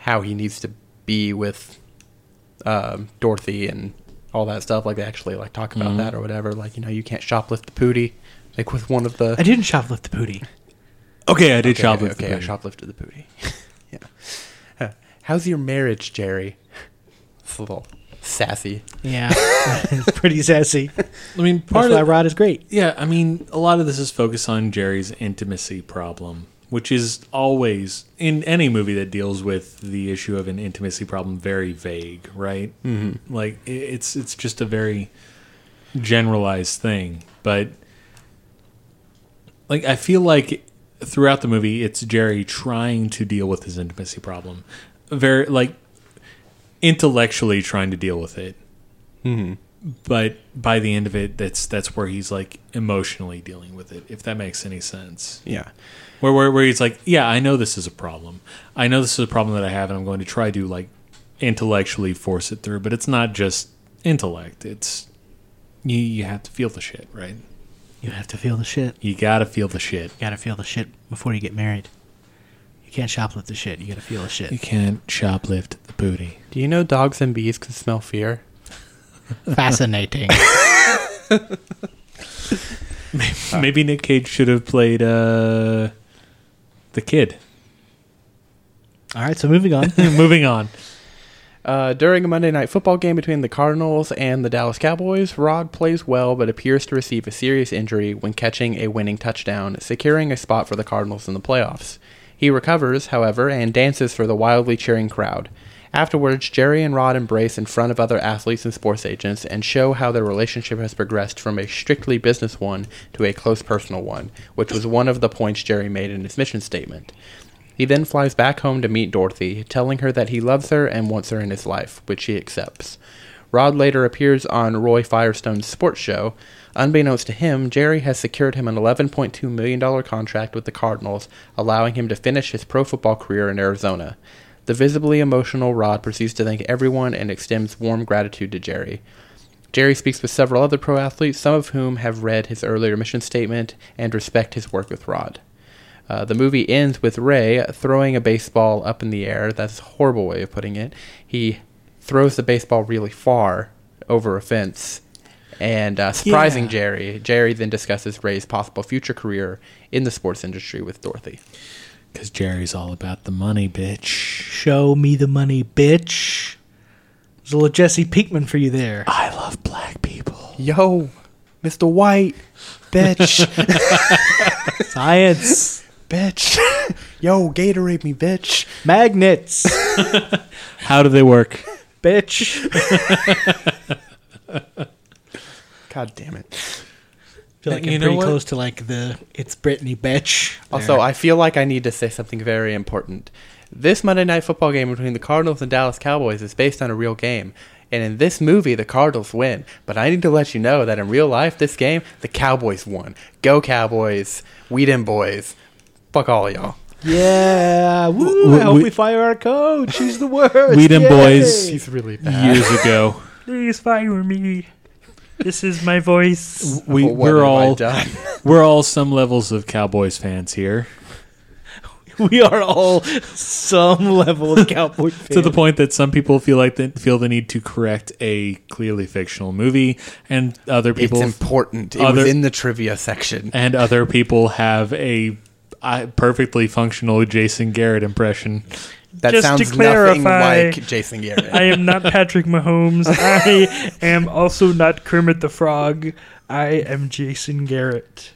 how he needs to be with um, Dorothy and all that stuff. Like they actually like talk about that or whatever. Like you know, you can't shoplift the pootie. Like with one of the I didn't shoplift the pootie. Okay, I did okay, shoplift. Okay, the I shoplifted the booty. yeah. How's your marriage, Jerry? It's a little sassy. Yeah, it's pretty sassy. I mean, That's part why of Rod is great. yeah. I mean, a lot of this is focused on Jerry's intimacy problem, which is always in any movie that deals with the issue of an intimacy problem very vague, right? Mm-hmm. Like it's it's just a very generalized thing, but like I feel like throughout the movie, it's Jerry trying to deal with his intimacy problem, very like intellectually trying to deal with it. Mm-hmm. But by the end of it, that's that's where he's like emotionally dealing with it. If that makes any sense, Yeah. where where, where he's like, yeah, I know this is a problem. I know this is a problem that I have, and I'm going to try to like intellectually force it through. But it's not just intellect. It's you you have to feel the shit, right? You have to feel the shit. You gotta feel the shit. You gotta feel the shit before you get married. You can't shoplift the shit. You gotta feel the shit. You can't shoplift the booty. Do you know dogs and bees can smell fear? Fascinating. Maybe Nick Cage should have played uh, the kid. All right, so moving on. Moving on. Uh, during a Monday night football game between the Cardinals and the Dallas Cowboys, Rod plays well but appears to receive a serious injury when catching a winning touchdown, securing a spot for the Cardinals in the playoffs. He recovers, however, and dances for the wildly cheering crowd. Afterwards, Jerry and Rod embrace in front of other athletes and sports agents and show how their relationship has progressed from a strictly business one to a close personal one, which was one of the points Jerry made in his mission statement. He then flies back home to meet Dorothy, telling her that he loves her and wants her in his life, which she accepts. Rod later appears on Roy Firestone's sports show. Unbeknownst to him, Jerry has secured him an $11.2 million contract with the Cardinals, allowing him to finish his pro football career in Arizona. The visibly emotional Rod proceeds to thank everyone and extends warm gratitude to Jerry. Jerry speaks with several other pro athletes, some of whom have read his earlier mission statement and respect his work with Rod. Uh, the movie ends with Ray throwing a baseball up in the air. That's a horrible way of putting it. He throws the baseball really far over a fence, and uh, surprising Yeah. Jerry. Jerry then discusses Ray's possible future career in the sports industry with Dorothy. Because Jerry's all about the money, bitch. Show me the money, bitch. There's a little Jesse Pinkman for you there. I love black people. Yo, Mr. White, bitch, Science. bitch. Yo, Gatorade me, bitch. Magnets. How do they work? Bitch. God damn it. feel like You I'm know pretty what? close to like the it's Britney bitch. Also, I feel like I need to say something very important. This Monday Night Football game between the Cardinals and Dallas Cowboys is based on a real game. And in this movie, the Cardinals win. But I need to let you know that in real life, this game, the Cowboys won. Go Cowboys. We them boys. Fuck all y'all. Yeah, woo, we- I hope we- we fire our coach. He's the worst. We them Yay. boys. He's really bad. Years ago, Please fire me. This is my voice. we What we're have I all done? we're all some levels of Cowboys fans here. We are all some level of cowboy fans. to the point that some people feel like they feel the need to correct a clearly fictional movie, and other people It's important. It other- was in the trivia section. and other people have a uh, perfectly functional Jason Garrett impression. That Just to sounds nothing clarify, like Jason Garrett. I am not Patrick Mahomes. I am also not Kermit the Frog. I am Jason Garrett.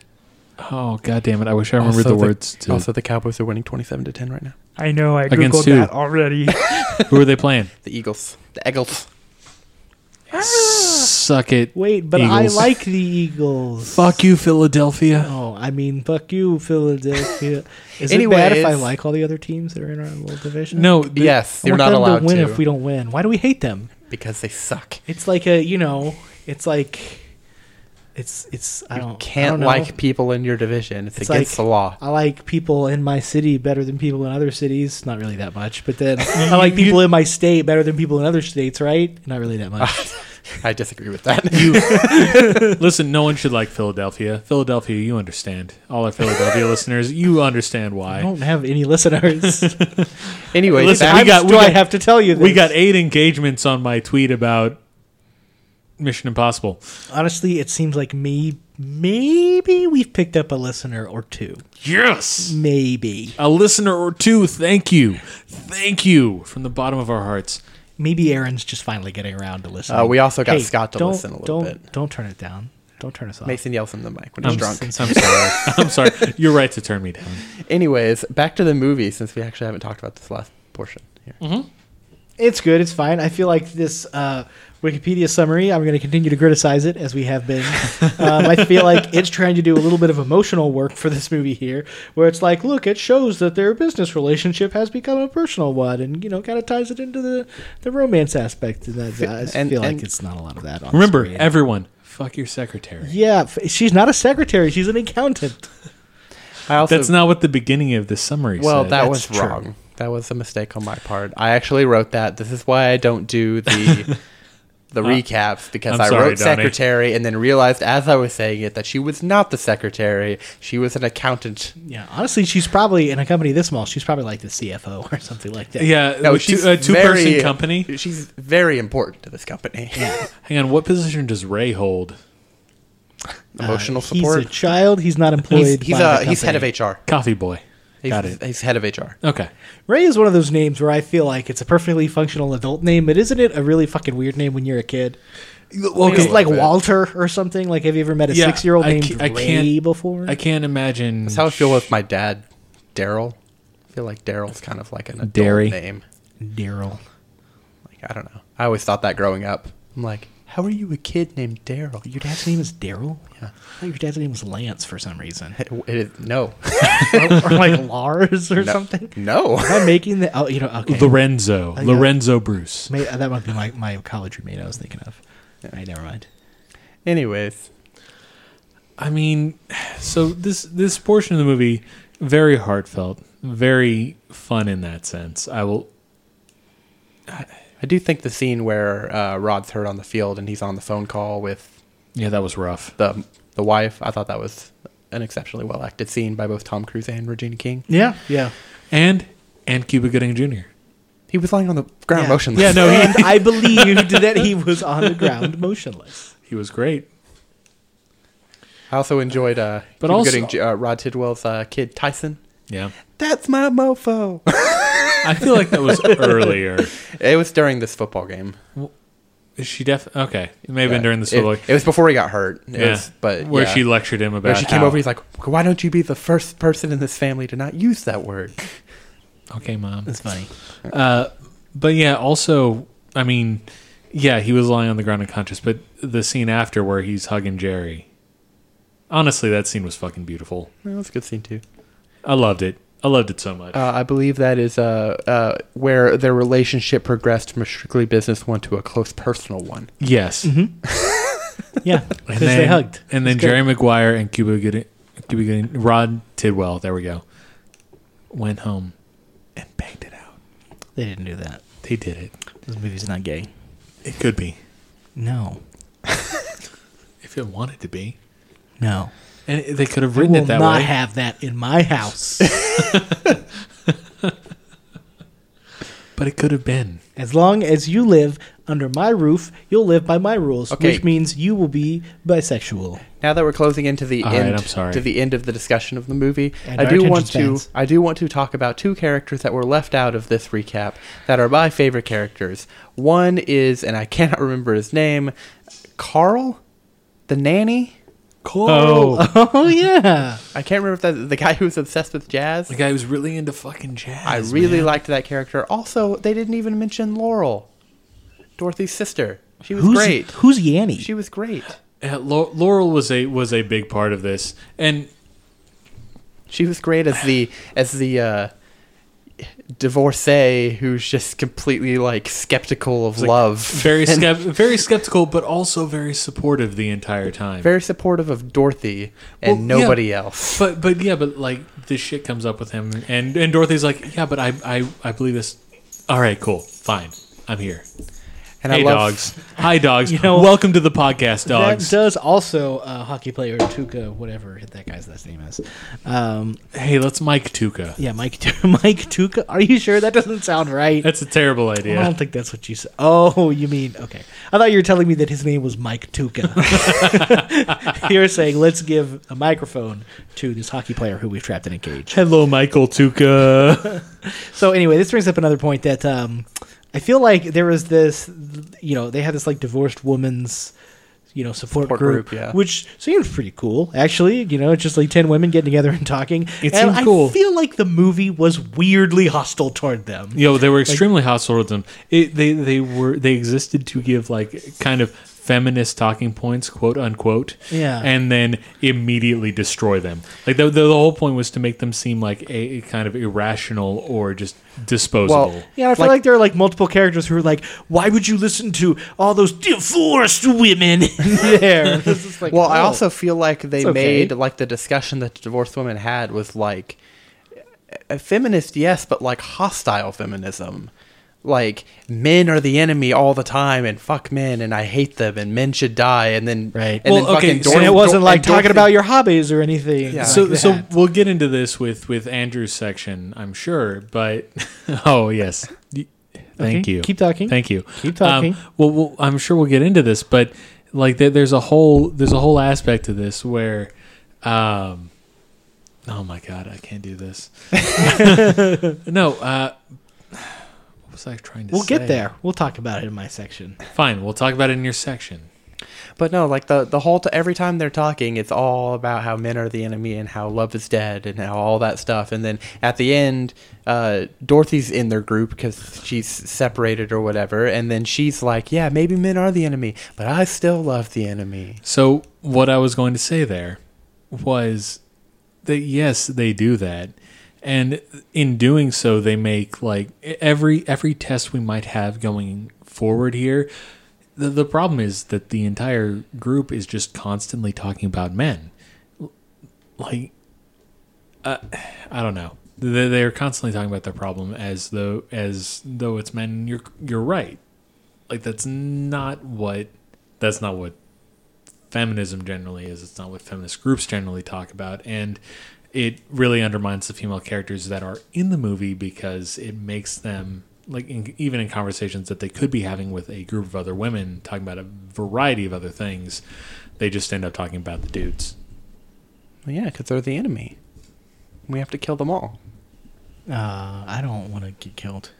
Oh god damn it! I wish I remembered Also the words. To, also, the Cowboys are winning 27 to 10 right now. I know I Against googled who? that already. who are they playing? The Eagles. The Eagles. Suck it. Wait, but Eagles. I like the Eagles. Fuck you, Philadelphia. Oh, I mean, fuck you, Philadelphia. Is it bad if I like all the other teams that are in our little division? No, th- yes, I you're not them allowed to win to. if we don't win. Why do we hate them? because they suck. It's like a, you know, it's like, it's it's. I don't You can't don't know. like people in your division. It's, It's against like- the law. I like people in my city better than people in other cities. Not really that much, but then I like people in my state better than people in other states. Right? Not really that much. I disagree with that. Listen, no one should like Philadelphia. Philadelphia, you understand. All our Philadelphia listeners, you understand why. I don't have any listeners. anyway, Listen, we got- much we do I have to tell you this? We got eight engagements on my tweet about Mission Impossible. Honestly, it seems like me. Maybe we've picked up a listener or two. Yes! Maybe. A listener or two, thank you. Thank you from the bottom of our hearts. Maybe Aaron's just finally getting around to listening. Uh, we also got Hey, Scott to don't- listen a little don't, bit. Don't turn it down. Don't turn us off. Mason yells in the mic when I'm, he's drunk. I'm sorry. I'm sorry. You're right to turn me down. Anyways, back to the movie since we actually haven't talked about this last portion here. It's good. It's fine. I feel like this uh, Wikipedia summary. I'm going to continue to criticize it as we have been. um, I feel like it's trying to do a little bit of emotional work for this movie here, where it's like, look, it shows that their business relationship has become a personal one, and you know, kind of ties it into the the romance aspect. And that I And- feel like it's not a lot of that. On Remember, screen. everyone, fuck your secretary. yeah, f- she's not a secretary. She's an accountant. I also That's not what the beginning of the summary said. well, said. that That's was true. wrong. That was a mistake on my part. I actually wrote that. This is why I don't do the the recaps because Uh, I'm I sorry, wrote Donnie. secretary and then realized as I was saying it that she was not the secretary. She was an accountant. Yeah, honestly, she's probably in a company this small. She's probably like the CFO or something like that. Yeah, No, she's two, a two very- person company. She's very important to this company. Yeah. Hang on, what position does Ray hold? Emotional Uh, support. He's a child. He's not employed. He's he's, by uh, the he's head of. HR. Coffee boy. He's, Got it. he's head of HR. Okay. Ray is one of those names where I feel like it's a perfectly functional adult name, but isn't it a really fucking weird name when you're a kid? Okay. Like bit. Walter or something. Like, have you ever met a Yeah, six year old I named ca- I Ray can't- before? I can't imagine. That's how I feel with my dad, Daryl. I feel like Daryl's kind of like an adult Dairy. name. Daryl. Like I don't know. I always thought that growing up. I'm like, how are you a kid named Daryl? Your dad's name is Daryl? Yeah. I thought your dad's name was Lance for some reason. It, it is, no, or, or like Lars or no, something. no. Am I making the. Oh, you know, okay. Lorenzo. Oh, I got- Lorenzo Bruce. May, uh, that might be my, my college roommate I was thinking of. All right, never mind. Anyways, I mean, so this this portion of the movie very heartfelt, very fun in that sense. I will. I do think the scene where uh, Rod's hurt on the field and he's on the phone call with Yeah, that was rough. the the wife. I thought that was an exceptionally well acted scene by both Tom Cruise and Regina King. Yeah, yeah. And and Cuba Gooding Jr. He was lying on the ground Yeah. motionless. Yeah, no, he and I believed that he was on the ground motionless. he was great. I also enjoyed uh, But Cuba also- Gooding, uh, Rod Tidwell's uh, kid Tyson. Yeah, That's my mofo. I feel like that was earlier. it was during this football game. Is She def okay. It may have been during the It, solo. it was before he got hurt. It yeah, was- but where yeah. she lectured him about Where she came how- over, he's like, "Why don't you be the first person in this family to not use that word?" "Okay, mom." That's funny. Uh, but yeah, also, I mean, yeah, he was lying on the ground unconscious. But the scene after where he's hugging Jerry, honestly, that scene was fucking beautiful. That was a good scene too. I loved it. I loved it so much. Uh, I believe that is uh, uh, where their relationship progressed from a strictly business one to a close personal one. yes, Yeah, and because then they hugged. and then Jerry Maguire and Cuba Gooding, Cuba Gooding, Rod Tidwell. There we go. Went home and banged it out. They didn't do that. They did it. This movie's not gay. It could be No, if it wanted to be, no. And they could have We written will it that not way. have that in my house. but it could have been. as long as you live under my roof, you'll live by my rules, Okay. which means you will be bisexual. Now that we're closing into the All right, end, I'm sorry. to the end of the discussion of the movie, And I our do attention want to. I do want to talk about two characters that were left out of this recap that are my favorite characters. One is, and I cannot remember his name, Carl, the nanny. Oh, Oh yeah, I can't remember if that's the guy who was obsessed with jazz. the guy who was really into fucking jazz. I really man. liked that character. Also, they didn't even mention Laurel, Dorothy's sister. She was who's great. who's Yanny? She was great. Yeah, Lau- Laurel was a was a big part of this, and She was great as the as the uh, divorcee who's just completely like skeptical of love. very skept- very skeptical, but also very supportive the entire time. very supportive of Dorothy and Well, yeah. nobody else. but but yeah, but like this shit comes up with him, and and Dorothy's like, yeah, but I I I believe this. All right, cool, fine, I'm here. And hey I love dogs, hi dogs, You know- welcome to the podcast, dogs. That does also uh, hockey player Tuca, whatever that guy's last name is. Um, hey, let's Mike Tuca. yeah, Mike Mike Tuca. Are you sure that doesn't sound right? That's a terrible idea. I don't think that's what you said. Oh, you mean okay? I thought you were telling me that his name was Mike Tuca. you were saying let's give a microphone to this hockey player who we've trapped in a cage. Hello, Michael Tuca. So anyway, this brings up another point that um, I feel like there was this, you know, they had this like divorced woman's, you know, support, Support group, group, yeah. which seems pretty cool. Actually, you know, it's just like ten women getting together and talking. It and seemed I cool. feel like the movie was weirdly hostile toward them. Yo, they were extremely hostile towards them. It, they they were they existed to give like kind of feminist talking points, quote unquote. Yeah. And then immediately destroy them. Like the, the, the whole point was to make them seem like a, a kind of irrational or just disposable. Well, Yeah, I feel Like- like, there are like multiple characters who are like, "Why would you listen to all those divorced women in there?" Like, well, I oh. also feel like they okay. made like the discussion that the divorced women had was like a feminist, yes, but like hostile feminism. Like men are the enemy all the time, and fuck men, and I hate them, and men should die, and then Right. And Well, then okay, fucking so and it wasn't Dor- like and talking Dorothy- about your hobbies or anything. Yeah. so like so we'll get into this with with Andrew's section, I'm sure. But oh yes, thank Okay, you. keep talking. Thank you. Keep talking. Um, well, well, I'm sure we'll get into this, but like there, there's a whole there's a whole aspect to this where, um, oh my god, I can't do this. no, uh, what was I trying to we'll say? get there. We'll talk about it in my section. Fine, we'll talk about it in your section. But no, like the the whole t- every time they're talking, it's all about how men are the enemy and how love is dead and how all that stuff. And then at the end, uh, Dorothy's in their group because she's separated or whatever. And then she's like, "Yeah, maybe men are the enemy, but I still love the enemy." So what I was going to say there was that yes, they do that. And in doing so, they make like every every test we might have going forward here. The, the problem is that the entire group is just constantly talking about men. Like, uh, I don't know. They, they're constantly talking about their problem as though as though it's men. You're you're right. Like that's not what that's not what feminism generally is. It's not what feminist groups generally talk about, and it really undermines the female characters that are in the movie because it makes them like in, even in conversations that they could be having with a group of other women talking about a variety of other things, they just end up talking about the dudes. Well, yeah, because they're the enemy. We have to kill them all. Uh, I don't want to get killed.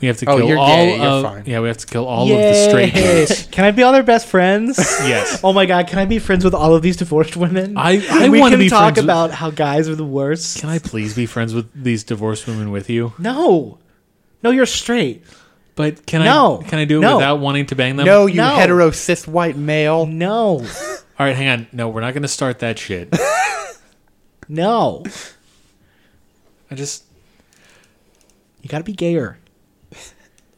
We have to Oh, kill you're all gay, you're of fine. yeah. We have to kill all of the straight Yay. Can I be all their best friends? Yes. Oh my god, can I be friends with all of these divorced women? I- I we wanna can be talk friends with- about how guys are the worst. Can I please be friends with these divorced women with you? No, no, you're straight. But can No. I can I do it No. without wanting to bang them? No, you No. hetero cis white male. No, All right, hang on. No, we're not going to start that shit. no, I just you gotta be gayer.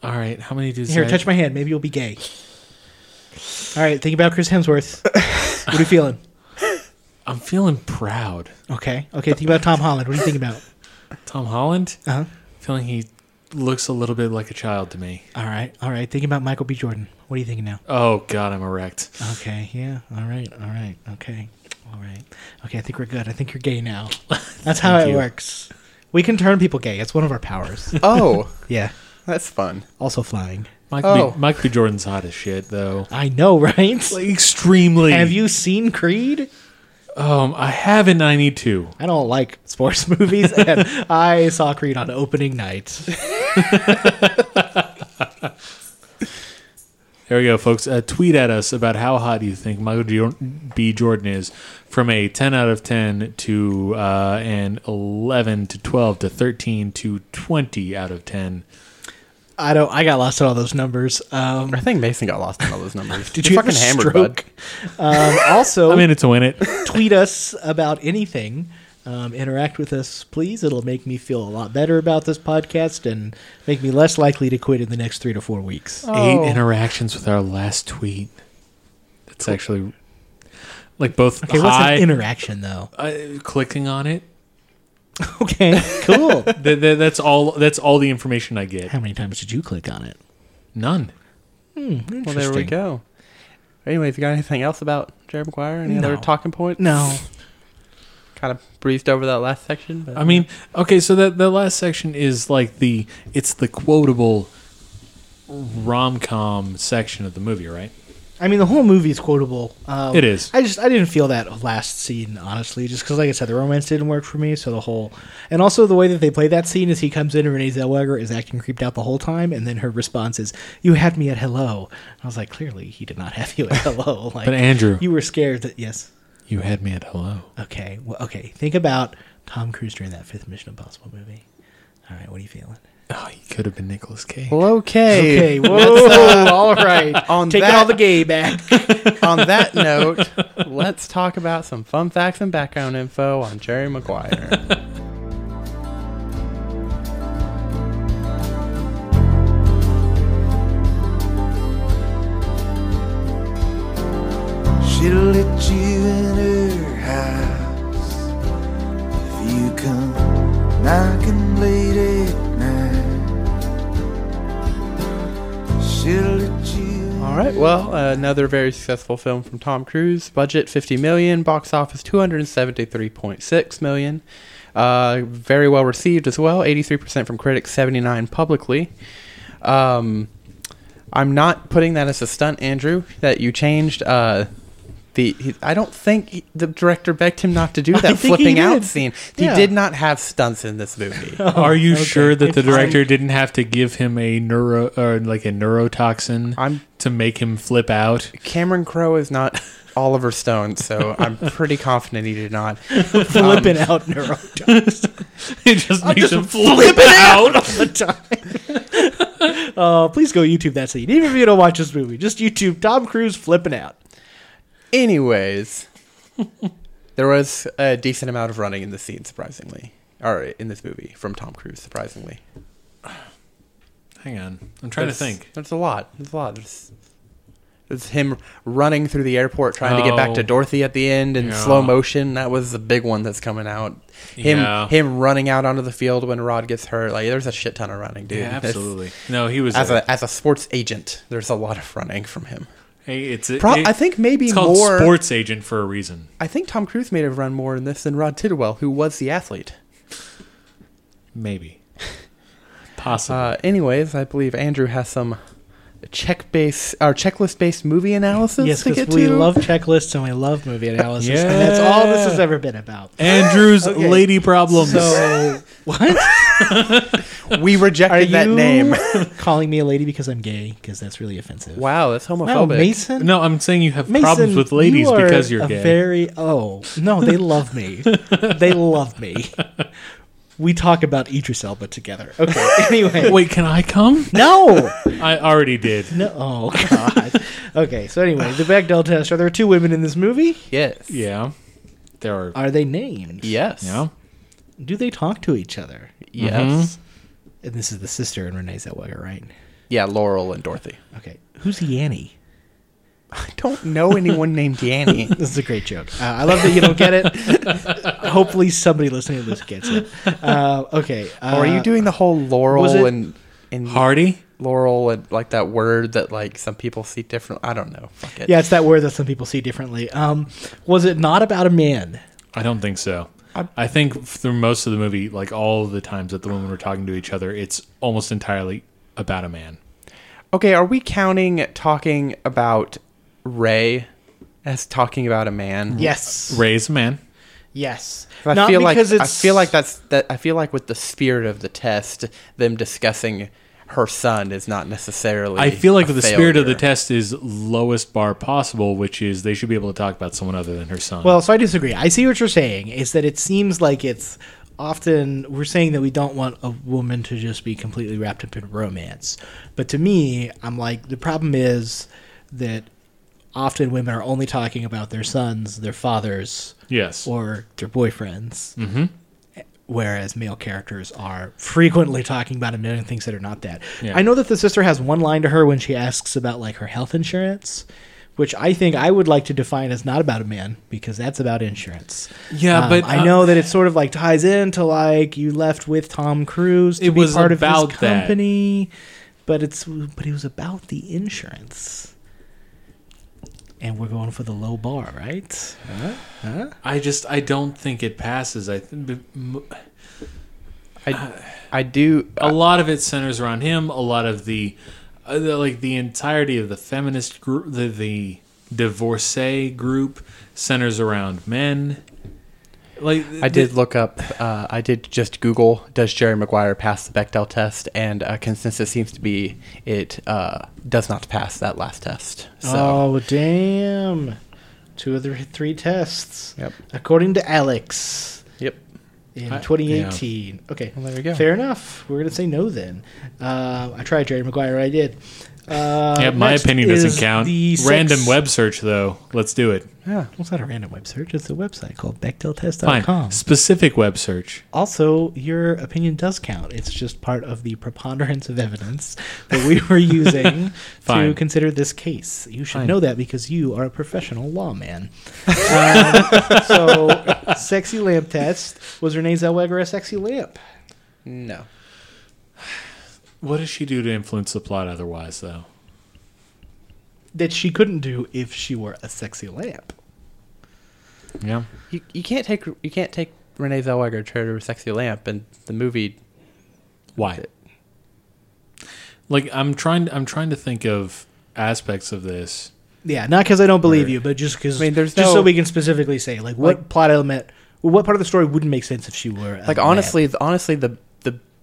All right. How many dudes? Here, I- touch my hand. Maybe you'll be gay. All right, think about Chris Hemsworth. what are you feeling? I'm feeling proud. Okay, okay. Think about Tom Holland. What do you think about? Tom Holland. Uh huh. Feeling he looks a little bit like a child to me. All right, all right. Think about Michael B. Jordan. What are you thinking now? Oh God, I'm erect. Okay, yeah. All right, all right. Okay, all right. Okay, I think we're good. I think you're gay now. That's how it you. works. We can turn people gay. It's one of our powers. Oh, yeah. That's fun. Also flying. Mike, Oh. B, Mike B. Jordan's hot as shit, though. I know, right? Like extremely. Have you seen Creed? Um, I haven't. I need to. I don't like sports movies, and I saw Creed on opening night. There we go, folks. Uh, tweet at us about how hot do you think Michael Jor- B. Jordan is, from a 10 out of 10 to uh, an 11 to 12 to 13 to 20 out of 10. I don't. I got lost in all those numbers. Um, I think Mason got lost in all those numbers. did You're you fucking hammer stroke? Um, also, I'm in it to win it. tweet us about anything. Um, interact with us, please. It'll make me feel a lot better about this podcast and make me less likely to quit in the next three to four weeks. Oh. Eight interactions with our last tweet. That's actually like both Okay, what's an interaction though? uh, clicking on it. Okay, cool. That, that, that's all. That's all the information I get. How many times did you click on it? None. Hmm, well, there we Interesting. go. Anyways, you got anything else about Jerry Maguire? Any other No. talking points? No. Kind of breezed over that last section. But I mean, okay, so that the last section is like the it's the quotable rom com section of the movie, right? I mean, the whole movie is quotable. Um, It is. I just I didn't feel that last scene honestly, just because like I said, the romance didn't work for me. So the whole and also the way that they play that scene is he comes in and Renee Zellweger is acting creeped out the whole time, and then her response is, "You had me at hello." I was like, clearly he did not have you at hello. Like, But Andrew, you were scared that yes. you had me at hello. Okay, well, okay. Think about Tom Cruise during that fifth Mission Impossible movie. All right, what are you feeling? Oh, he could have been Nicolas Cage. well, okay. Okay, whoa, uh, all right. on Taking that- all the gay back. on that note, let's talk about some fun facts and background info on Jerry Maguire. She'll let you in her house if you come knocking All right. Well, another very successful film from Tom Cruise. Budget 50 million, box office 273.6 million. Uh, very well received as well. 83% from critics, 79 publicly. Um, I'm not putting that as a stunt, Andrew. That you changed. Uh, the he, I don't think he- the director begged him not to do that flipping out did. scene. Yeah. He did not have stunts in this movie. Are you okay. sure that the It's director didn't have to give him a neuro or like a neurotoxin I'm to make him flip out? Cameron Crowe is not Oliver Stone, so I'm pretty confident he did not. Flipping um, out neurotoxin. it just makes him flip out. all the time. Oh, please go YouTube that scene. Even if you don't watch this movie, just YouTube Tom Cruise flipping out. Anyways, there was a decent amount of running in the scene, surprisingly, or in this movie from Tom Cruise, surprisingly. Hang on, I'm trying There's- to think. There's a lot. There's a lot. There's, there's him running through the airport trying to get back to Oh. Dorothy at the end in Yeah. slow motion. That was the big one that's coming out. Him Yeah. him running out onto the field when Rod gets hurt. Like there's a shit ton of running, dude. Yeah, It's- absolutely. No, he was As there. a as a sports agent, there's a lot of running from him. Hey, it's a, Pro- it- I think maybe it's called more. sports agent for a reason. I think Tom Cruise may have run more in this than Rod Tidwell, who was the athlete. Maybe, possibly. Uh, anyways, I believe Andrew has some check base or checklist based movie analysis Yes, because we to. love checklists and we love movie analysis, and that's all this has ever been about. Andrew's Okay. lady problems. So what? we Are rejected you that name. calling me a lady because I'm gay? Because that's really offensive. wow, that's Wow, homophobic. Mason. No, I'm saying you have Mason, problems with ladies you are because you're a gay. Very oh no, they love me. they love me. We talk about Idris Elba together. Okay. Anyway, Wait, can I come? no, I already did. no. Oh God. Okay. So anyway, the Bechdel test. Are there two women in this movie? Yes. Yeah, there are. Are they named? Yes. Yeah, Do they talk to each other? Yes. Mm-hmm. And this is the sister and Renee Zellweger, right? Yeah, Laurel and Dorothy. Okay. Who's Yanny? I don't know anyone named Yanny. This is a great joke. Uh, I love that you don't get it. Hopefully, somebody listening to this gets it. Uh, okay. Uh, or are you doing the whole Laurel was it- and and Hardy. Laurel and like that word that like some people see different? I don't know. Fuck it. Yeah, it's that word that some people see differently. Um, was it not about a man? I don't think so. I- I think through most of the movie, like all of the times that the women were talking to each other, it's almost entirely about a man. Okay, are we counting talking about Ray as talking about a man? Yes. Ray's a man. Yes. I Not feel like because I feel like that's that. I feel like with the spirit of the test, them discussing her son is not necessarily. I feel like a the spirit of the test is lowest bar possible, which is they should be able to talk about someone other than her son. Well, so I disagree. I see what you're saying. Is that it seems like it's often we're saying that we don't want a woman to just be completely wrapped up in romance. But to me, I'm like the problem is that often women are only talking about their sons, their fathers, yes. or their boyfriends. hmm whereas male characters are frequently talking about a million things that are not that. Yeah. I know that the sister has one line to her when she asks about like her health insurance, which I think I would like to define as not about a man because that's about insurance. Yeah, Um, but I uh, know that it sort of like ties into like you left with Tom Cruise to It be was part of his that. company, but it's but it was about the insurance. And we're going for the low bar, right? Huh? Huh? I just I don't think it passes. I think I, I do. a lot of it centers around him. A lot of the, uh, the like the entirety of the feminist group, the the divorcee group centers around men. Like I did look up. Uh, I did just Google. Does Jerry Maguire pass the Bechdel test? And uh, consensus seems to be it uh, does not pass that last test. So Oh damn! Two of the three tests, yep, according to Alex, yep. in I- 2018. Okay, Well, there we go. fair enough. We're gonna say no then. Uh, I tried Jerry Maguire. I did. Uh, yeah, my opinion doesn't count. the sex- Random web search though. Let's do it. Yeah. Well, it's not a random web search. It's a website called Fine. BechdelTest.com. Specific web search. Also, your opinion does count. It's just part of the preponderance of evidence that we were using to consider this case. You should Fine. know that because you are a professional lawman. um, so, sexy lamp test. Was Renee Zellweger a sexy lamp? No. What does she do to influence the plot otherwise though? That she couldn't do if she were a sexy lamp. Yeah. You, you can't take you can't take Renee Zellweger to her sexy lamp and the movie. Why? Like I'm trying I'm trying to think of aspects of this. Yeah, not because I don't believe Where- you, but just because I mean, there's just so we can specifically say like what Like- plot element, what part of the story wouldn't make sense if she were a Like lamp? honestly, honestly, the the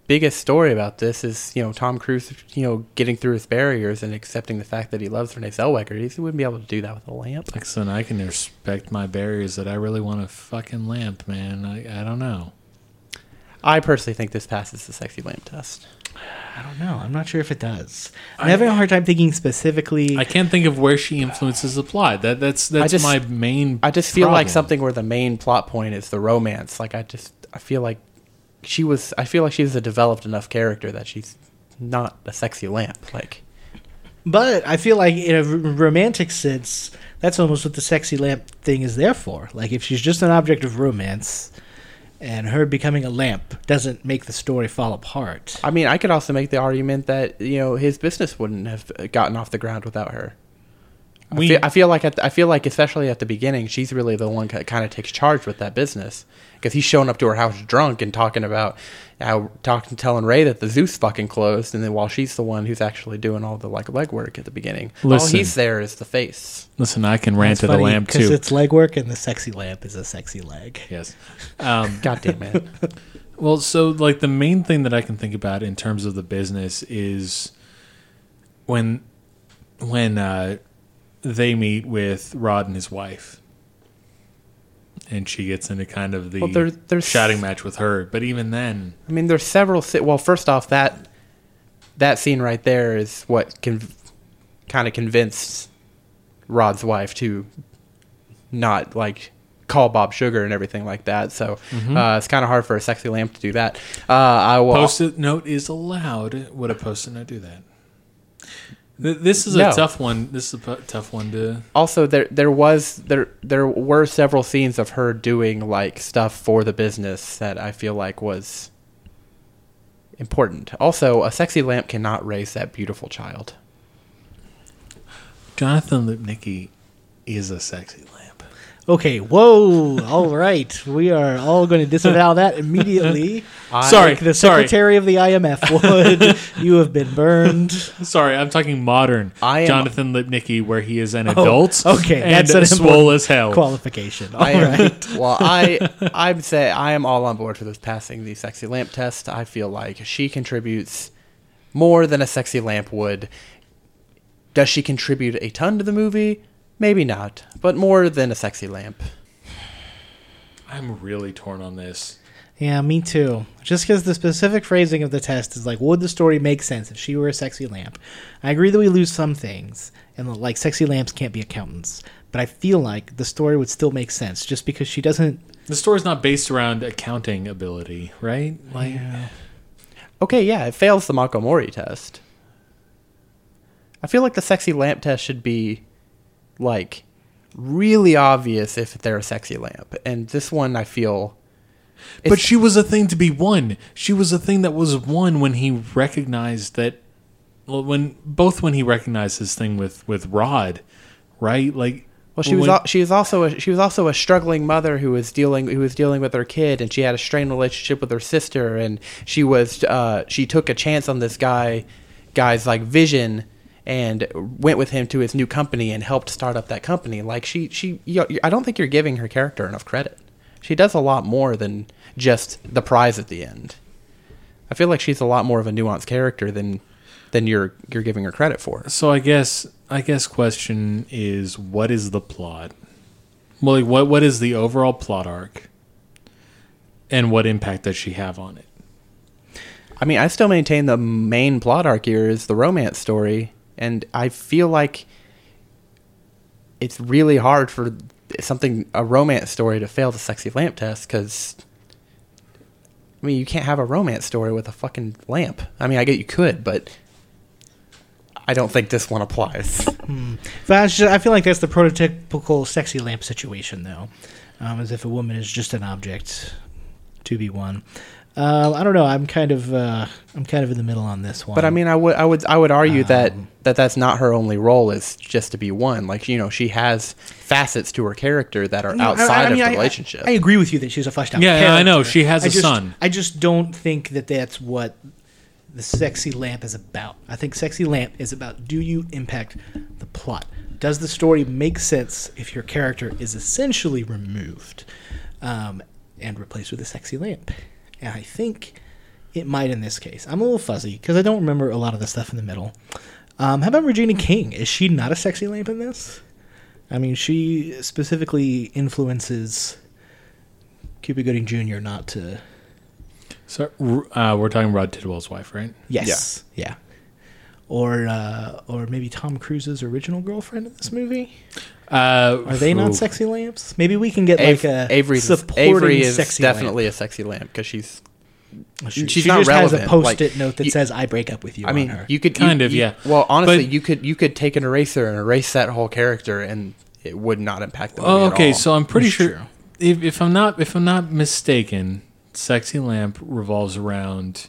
biggest story about this is you know Tom Cruise, you know, getting through his barriers and accepting the fact that he loves Renee Zellweger. He wouldn't be able to do that with a lamp. Like so I can respect my barriers that I really want a fucking lamp, man. I, I don't know. I personally think this passes the sexy lamp test. I don't know. I'm not sure if it does. I'm having a hard time thinking specifically. I can't think of where she influences the plot. That that's that's just- my main. I just feel like something where the main plot point is the romance. Like I just I feel like she was I feel like she's a developed enough character that she's not a sexy lamp. Like but I feel like in a r- romantic sense, that's almost what the sexy lamp thing is there for. Like if she's just an object of romance, and her becoming a lamp doesn't make the story fall apart. I mean, I could also make the argument that you know his business wouldn't have gotten off the ground without her. I, feel, I feel like at, I feel like especially at the beginning, she's really the one that kind of takes charge with that business because he's showing up to her house drunk and talking about how talking telling Ray that the Zeus fucking closed, and then while she's the one who's actually doing all the like legwork at the beginning, all he's there is the face. Listen, I can rant That's to the lamp lamp 'cause too. it's leg work, and the sexy lamp is a sexy leg. Yes. Um, God damn it! Well, so like the main thing that I can think about in terms of the business is when when uh, they meet with Rod and his wife, and she gets into kind of the Well, there- there's- shouting match with her. But even then, I mean, there's several. Si- well, first off, that that scene right there is what kind of convinced Rod's wife to not like call Bob Sugar and everything like that. So uh, it's kind of hard for a sexy lamp to do that. Uh, I will. post-it note is allowed. Would a post-it note do that? Th- This is a No. tough one. This is a tough one to. also there there was there there were several scenes of her doing like stuff for the business that I feel like was important. Also, a sexy lamp cannot raise that beautiful child. Jonathan Lipnicki is a sexy lamp. Okay, whoa, all right. We are all going to disavow that immediately. Sorry, Like the sorry, secretary of the IMF would. you have been burned. sorry. I'm talking modern I am- Jonathan Lipnicki, where he is an oh, adult. Oh, okay, and that's an swole as hell. Qualification. All I am, right. well, I I'd say I am all on board for this passing the sexy lamp test. I feel like she contributes more than a sexy lamp would. Does she contribute a ton to the movie? Maybe not, but more than a sexy lamp. I'm really torn on this. Yeah, me too. Just because the specific phrasing of the test is like, would the story make sense if she were a sexy lamp? I agree that we lose some things, and like sexy lamps can't be accountants. But I feel like the story would still make sense just because she doesn't. The story's not based around accounting ability, right? Like, Okay, yeah, it fails the Mako Mori test. I feel like the sexy lamp test should be like really obvious if they're a sexy lamp. And this one I feel but she was a thing to be won. She was a thing that was won when he recognized that. Well, when both when he recognized his thing with with Rod, right? Like, Well, she was when- al- she was also a, she was also a struggling mother who was dealing who was dealing with her kid, and she had a strained relationship with her sister, and she was uh, she took a chance on this guy guy's like vision and went with him to his new company and helped start up that company. Like she she you I don't think you're giving her character enough credit. She does a lot more than just the prize at the end. I feel like she's a lot more of a nuanced character than than you're you're giving her credit for. So I guess I guess question is what is the plot? Well, like what what is the overall plot arc? And what impact does she have on it? I mean, I still maintain the main plot arc here is the romance story, and I feel like it's really hard for something a romance story to fail the sexy lamp test because I mean, you can't have a romance story with a fucking lamp. I mean, I get you could, but I don't think this one applies. I, just, I feel like that's the prototypical sexy lamp situation, though, um, as if a woman is just an object to be won. Um, I don't know. I'm kind of uh, I'm kind of in the middle on this one. But I mean, I would, I would, I would argue that that that's not her only role is just to be one. Like you know, she has facets to her character that are No, I- outside I mean, of I- the I- relationship. I, agree with you that she's a fleshed out. Yeah, yeah, I know. She has I a just, son. I just don't think that that's what the sexy lamp is about. I think sexy lamp is about do you impact the plot? Does the story make sense if your character is essentially removed um, and replaced with a sexy lamp? And I think it might in this case. I'm a little fuzzy because I don't remember a lot of the stuff in the middle. Um, how about Regina King? Is she not a sexy lamp in this? I mean, she specifically influences Cuba Gooding Jr. not to. So uh, we're talking Rod Tidwell's wife, right? Yes. Yeah. Or uh, or maybe Tom Cruise's original girlfriend in this movie. Uh, Are they not ooh. sexy lamps? Maybe we can get like a Avery's supporting Avery is sexy definitely a sexy lamp because she's. She, she's she not just has a post-it note that you- says "I break up with you." I mean, on her. you could Kind you- of, you- yeah. Well, honestly, But- you could you could take an eraser and erase that whole character, and it would not impact the movie Oh, at okay. So I'm pretty That's sure if, if I'm not if I'm not mistaken, Sexy Lamp revolves around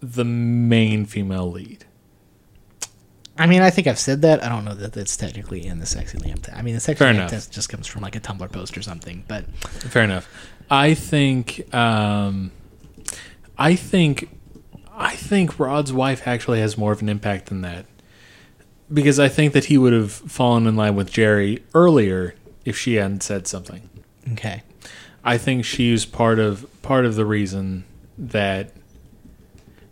the main female lead. I mean, I think I've said that. I don't know that that's technically in the sexy lamp. Test. I mean, the sexy Fair lamp enough. test just comes from like a Tumblr post or something. But Fair enough. I think um, I think I think Rod's wife actually has more of an impact than that. Because I think that he would have fallen in line with Jerry earlier if she hadn't said something. okay, I think she's part of part of the reason that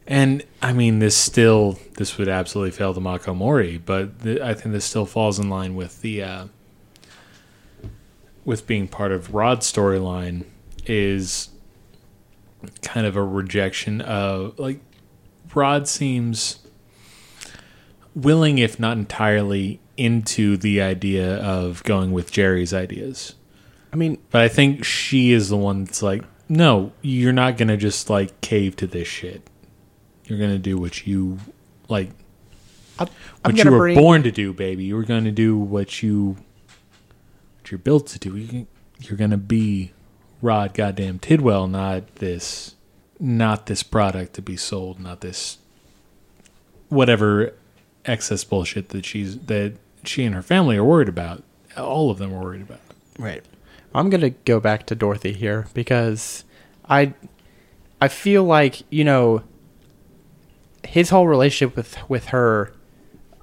and I mean this still this would absolutely fail the Mako Mori, but th- I think this still falls in line with the uh, with being part of Rod's storyline is kind of a rejection of like Rod seems willing if not entirely into the idea of going with Jerry's ideas. I mean, But I think she is the one that's like, no, you're not gonna just like cave to this shit. You're gonna do what you like, I'm, I'm what you were bring. born to do, baby. You were gonna do what you, what you're built to do. You, you're gonna be Rod goddamn Tidwell, not this, not this product to be sold, not this, whatever excess bullshit that she's that she and her family are worried about. All of them are worried about. Right. I'm gonna go back to Dorothy here because I I feel like you know his whole relationship with with her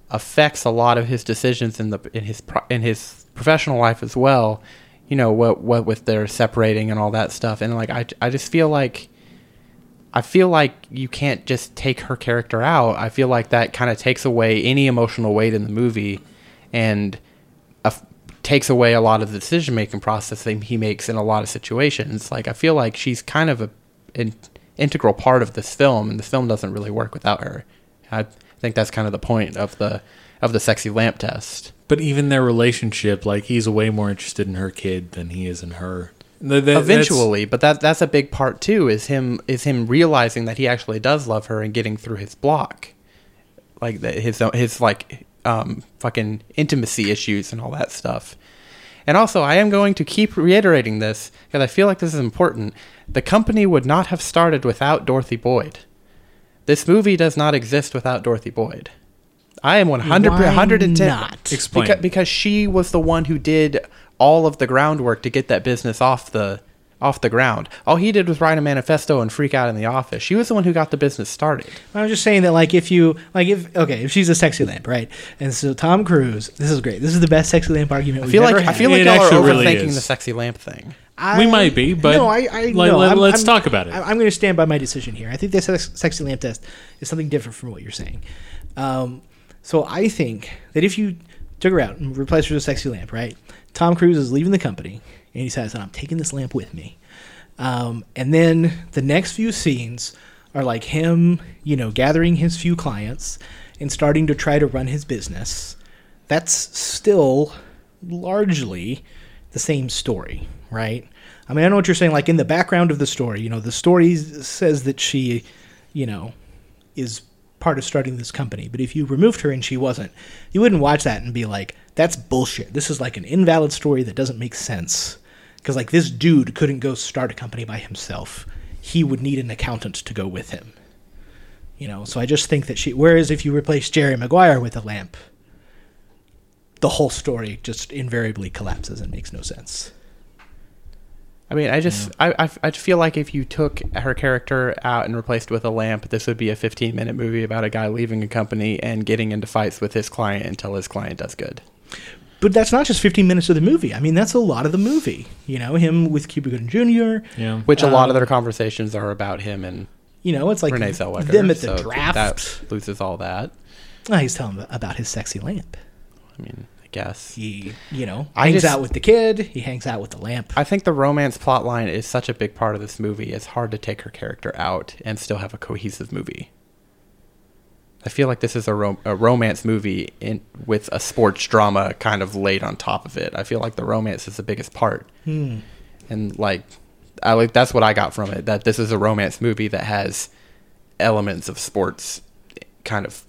affects a lot of his decisions in the in his in his professional life as well. You know what what with their separating and all that stuff, and like I I just feel like. I feel like you can't just take her character out. I feel like that kind of takes away any emotional weight in the movie, and takes away a lot of the decision making process that he makes in a lot of situations. Like I feel like she's kind of a integral part of this film, and the film doesn't really work without her. I think that's kind of the point of the of the sexy lamp test. But even their relationship, like he's way more interested in her kid than he is in her. Th- that- that's- Eventually, but that that's a big part too. Is him is him realizing that he actually does love her and getting through his block, like the, his his like um fucking intimacy issues and all that stuff. And also, I am going to keep reiterating this because I feel like this is important. The company would not have started without Dorothy Boyd. This movie does not exist without Dorothy Boyd. I am 100 Why 110 not? Explain. Because, because she was the one who did all of the groundwork to get that business off the off the ground. All he did was write a manifesto and freak out in the office. She was the one who got the business started. I'm just saying that, like, if you, like, if, okay, if she's a sexy lamp, right? And so Tom Cruise, this is great. This is the best sexy lamp argument I we've feel ever like I feel like It y'all are actually really overthinking is. the sexy lamp thing. I, We might be, but no, I, I let- no, let- I'm- let's I'm- talk about it. I- I'm going to stand by my decision here. I think the sex, sexy lamp test is something different from what you're saying. Um, so I think that if you took her out and replaced her with a sexy lamp, right? Tom Cruise is leaving the company, and he says, "I'm taking this lamp with me." Um, and then the next few scenes are like him, you know, gathering his few clients and starting to try to run his business. That's still largely the same story, right? I mean, I know what you're saying. Like in the background of the story, you know, the story says that she, you know, is part of starting this company. But if you removed her and she wasn't, you wouldn't watch that and be like, "That's bullshit. This is like an invalid story that doesn't make sense." Because like this dude couldn't go start a company by himself. He would need an accountant to go with him. You know, so I just think that she. Whereas if you replace Jerry Maguire with a lamp, the whole story just invariably collapses and makes no sense. I mean, I just I, I I feel like if you took her character out and replaced with a lamp, this would be a 15 minute movie about a guy leaving a company and getting into fights with his client until his client does good. But that's not just 15 minutes of the movie. I mean, that's a lot of the movie. You know, him with Cuba Gooding Jr. yeah. Which a lot of Um, their conversations are about him and You know, it's like Renee Zellweger. them at the so draft. That loses all that. Oh, he's telling about his sexy lamp. I mean, I guess. He, you know, I hangs just- out with the kid. He hangs out with the lamp. I think the romance plot line is such a big part of this movie. It's hard to take her character out and still have a cohesive movie. I feel like this is a, rom- a romance movie in, with a sports drama kind of laid on top of it. I feel like the romance is the biggest part, Hmm. and like, I like that's what I got from it. That this is a romance movie that has elements of sports kind of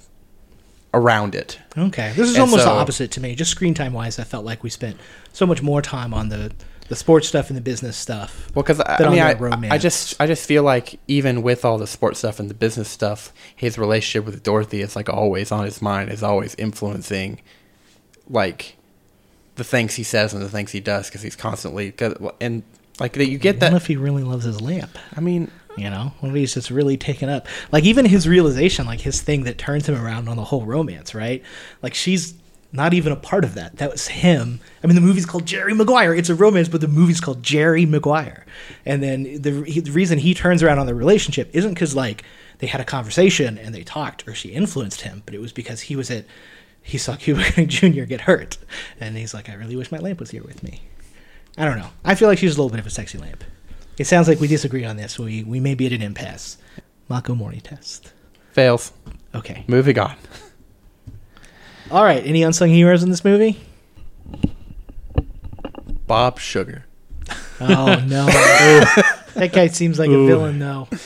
around it. Okay, this is And almost the opposite to me. Just screen time wise, I felt like we spent so much more time on the the sports stuff and the business stuff. Well, because I, I mean, I, romance. I just, I just feel like even with all the sports stuff and the business stuff, his relationship with Dorothy is like always on his mind, is always influencing, like, the things he says and the things he does, because he's constantly, cause, and like that you get that. if he really loves his lamp? I mean, You know, what if he's just really taken up? Like even his realization, like his thing that turns him around on the whole romance, right? Like she's not even a part of that. That was him. I mean, the movie's called Jerry Maguire. It's a romance, but the movie's called Jerry Maguire. And then the, he, the reason he turns around on the relationship isn't because like they had a conversation and they talked or she influenced him, but it was because he was at he saw Cuba Gooding Jr. get hurt, and he's like, I really wish my lamp was here with me. I don't know. I feel like she's a little bit of a sexy lamp. It sounds like we disagree on this. We we may be at an impasse. Mako Mori test. Fails. Okay. Moving on. All right. Any unsung heroes in this movie? Bob Sugar. Oh no. that guy seems like a villain though. Uh,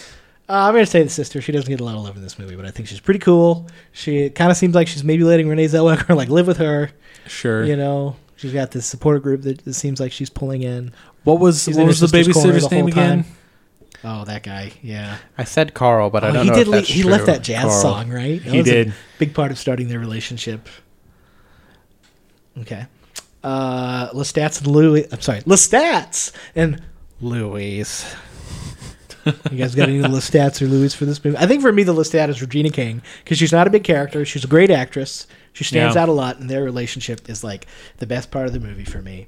I'm gonna say the sister. She doesn't get a lot of love in this movie, but I think she's pretty cool. She kind of seems like she's maybe letting Renee Zellweger like live with her. Sure. You know, she's got this support group that it seems like she's pulling in. What was She's what was the babysitter's the name again? time. Oh, that guy. Yeah. I said Carl, but I Oh, don't he know did. if le- he true. left that jazz Carl. song, right? That He did. big part of starting their relationship. Okay. Uh, Lestats and Louis. I'm sorry, Lestats and Louis. you guys got any Lestats or Louis for this movie? I think for me, the Lestat is Regina King because she's not a big character. She's a great actress. She stands Yeah. out a lot, and their relationship is like the best part of the movie for me.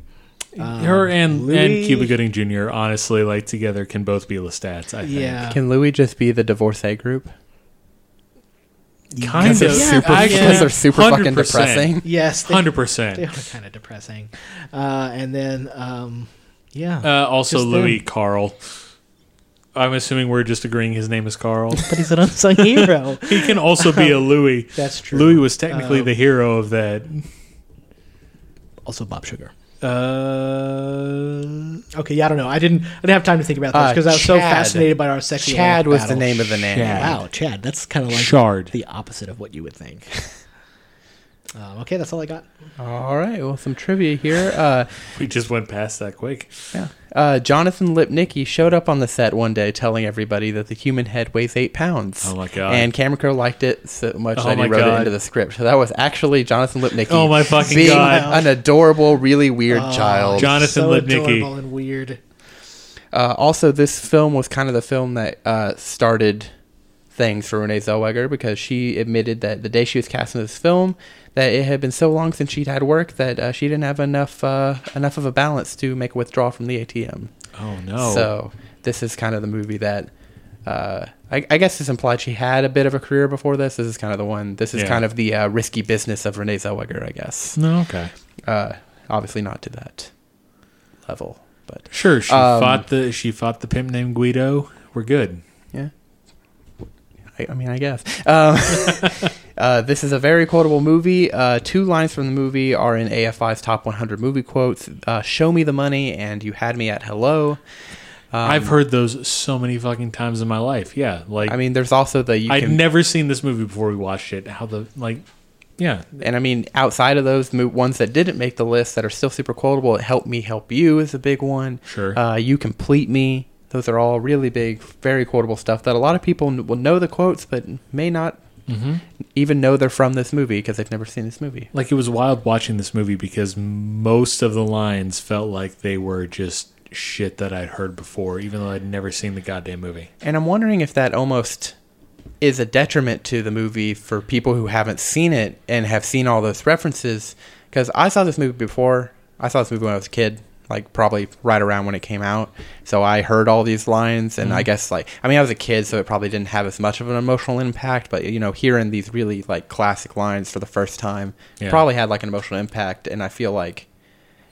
Um, Her and Louis- and Cuba Gooding Jr. honestly, like together, can both be Lestats. I think. Yeah. Can Louis just be the divorcee group? kind Because they're of. super, Actually, because they're super fucking 100%. depressing. Yes. they- Hundred They are kind of depressing. Uh, and then, um, yeah. Uh, also, Just Louis them. Carl. I'm assuming we're just agreeing his name is Carl. but he's an unsung hero. he can also be a Louis. That's true. Louis was technically Um, the hero of that. Also, Bob Sugar. Uh, Okay, yeah, I don't know. I didn't. I didn't have time to think about this Uh, because I was so Chad. fascinated by our sexy. Chad was the name of the nanny. Chad. Wow, Chad. That's kind of like Shard. the opposite of what you would think. um, okay, that's all I got. All right. Well, some trivia here. Uh, we just went past that quick. yeah. Uh, Jonathan Lipnicki showed up on the set one day telling everybody that the human head weighs eight pounds. Oh my God. And Cameron Crowe liked it so much Oh that he my wrote it into the script. So that was actually Jonathan Lipnicki. Oh my fucking being God. an adorable, really weird Oh, child. Jonathan so Lipnicki. adorable and weird. Uh, also, this film was kind of the film that uh, started things for Renee Zellweger because she admitted that the day she was cast casting this film, that it had been so long since she'd had work that uh, she didn't have enough uh, enough of a balance to make a withdrawal from the ATM. Oh no. So this is kind of the movie that. Uh, I, I guess this implied she had a bit of a career before this. This is kind of the one. This is Yeah. kind of the uh, risky business of Renee Zellweger, I guess. no. Okay. Uh, obviously not to that level, but Sure. She Um, fought the she fought the pimp named Guido. We're good. I, I mean, I guess. Um, uh, this is a very quotable movie. Uh, two lines from the movie are in AFI's top 100 movie quotes uh, Show me the money and you had me at hello. Um, I've heard those so many fucking times in my life. Yeah. Like I mean, there's also the you I'd can, never seen this movie before we watched it. How the like, yeah. and I mean, outside of those ones that didn't make the list that are still super quotable, Help Me Help You is a big one. Sure. Uh, you Complete Me. Those are all really big, very quotable stuff that a lot of people will know the quotes, but may not Mm-hmm. even know they're from this movie because they've never seen this movie. Like it was wild watching this movie because most of the lines felt like they were just shit that I'd heard before, even though I'd never seen the goddamn movie. And I'm wondering if that almost is a detriment to the movie for people who haven't seen it and have seen all those references. Because I saw this movie before. I saw this movie when I was a kid, like probably right around when it came out. So I heard all these lines, and I mm. guess like I mean I was a kid, so it probably didn't have as much of an emotional impact. But you know, hearing these really like classic lines for the first time Yeah. probably had like an emotional impact. And I feel like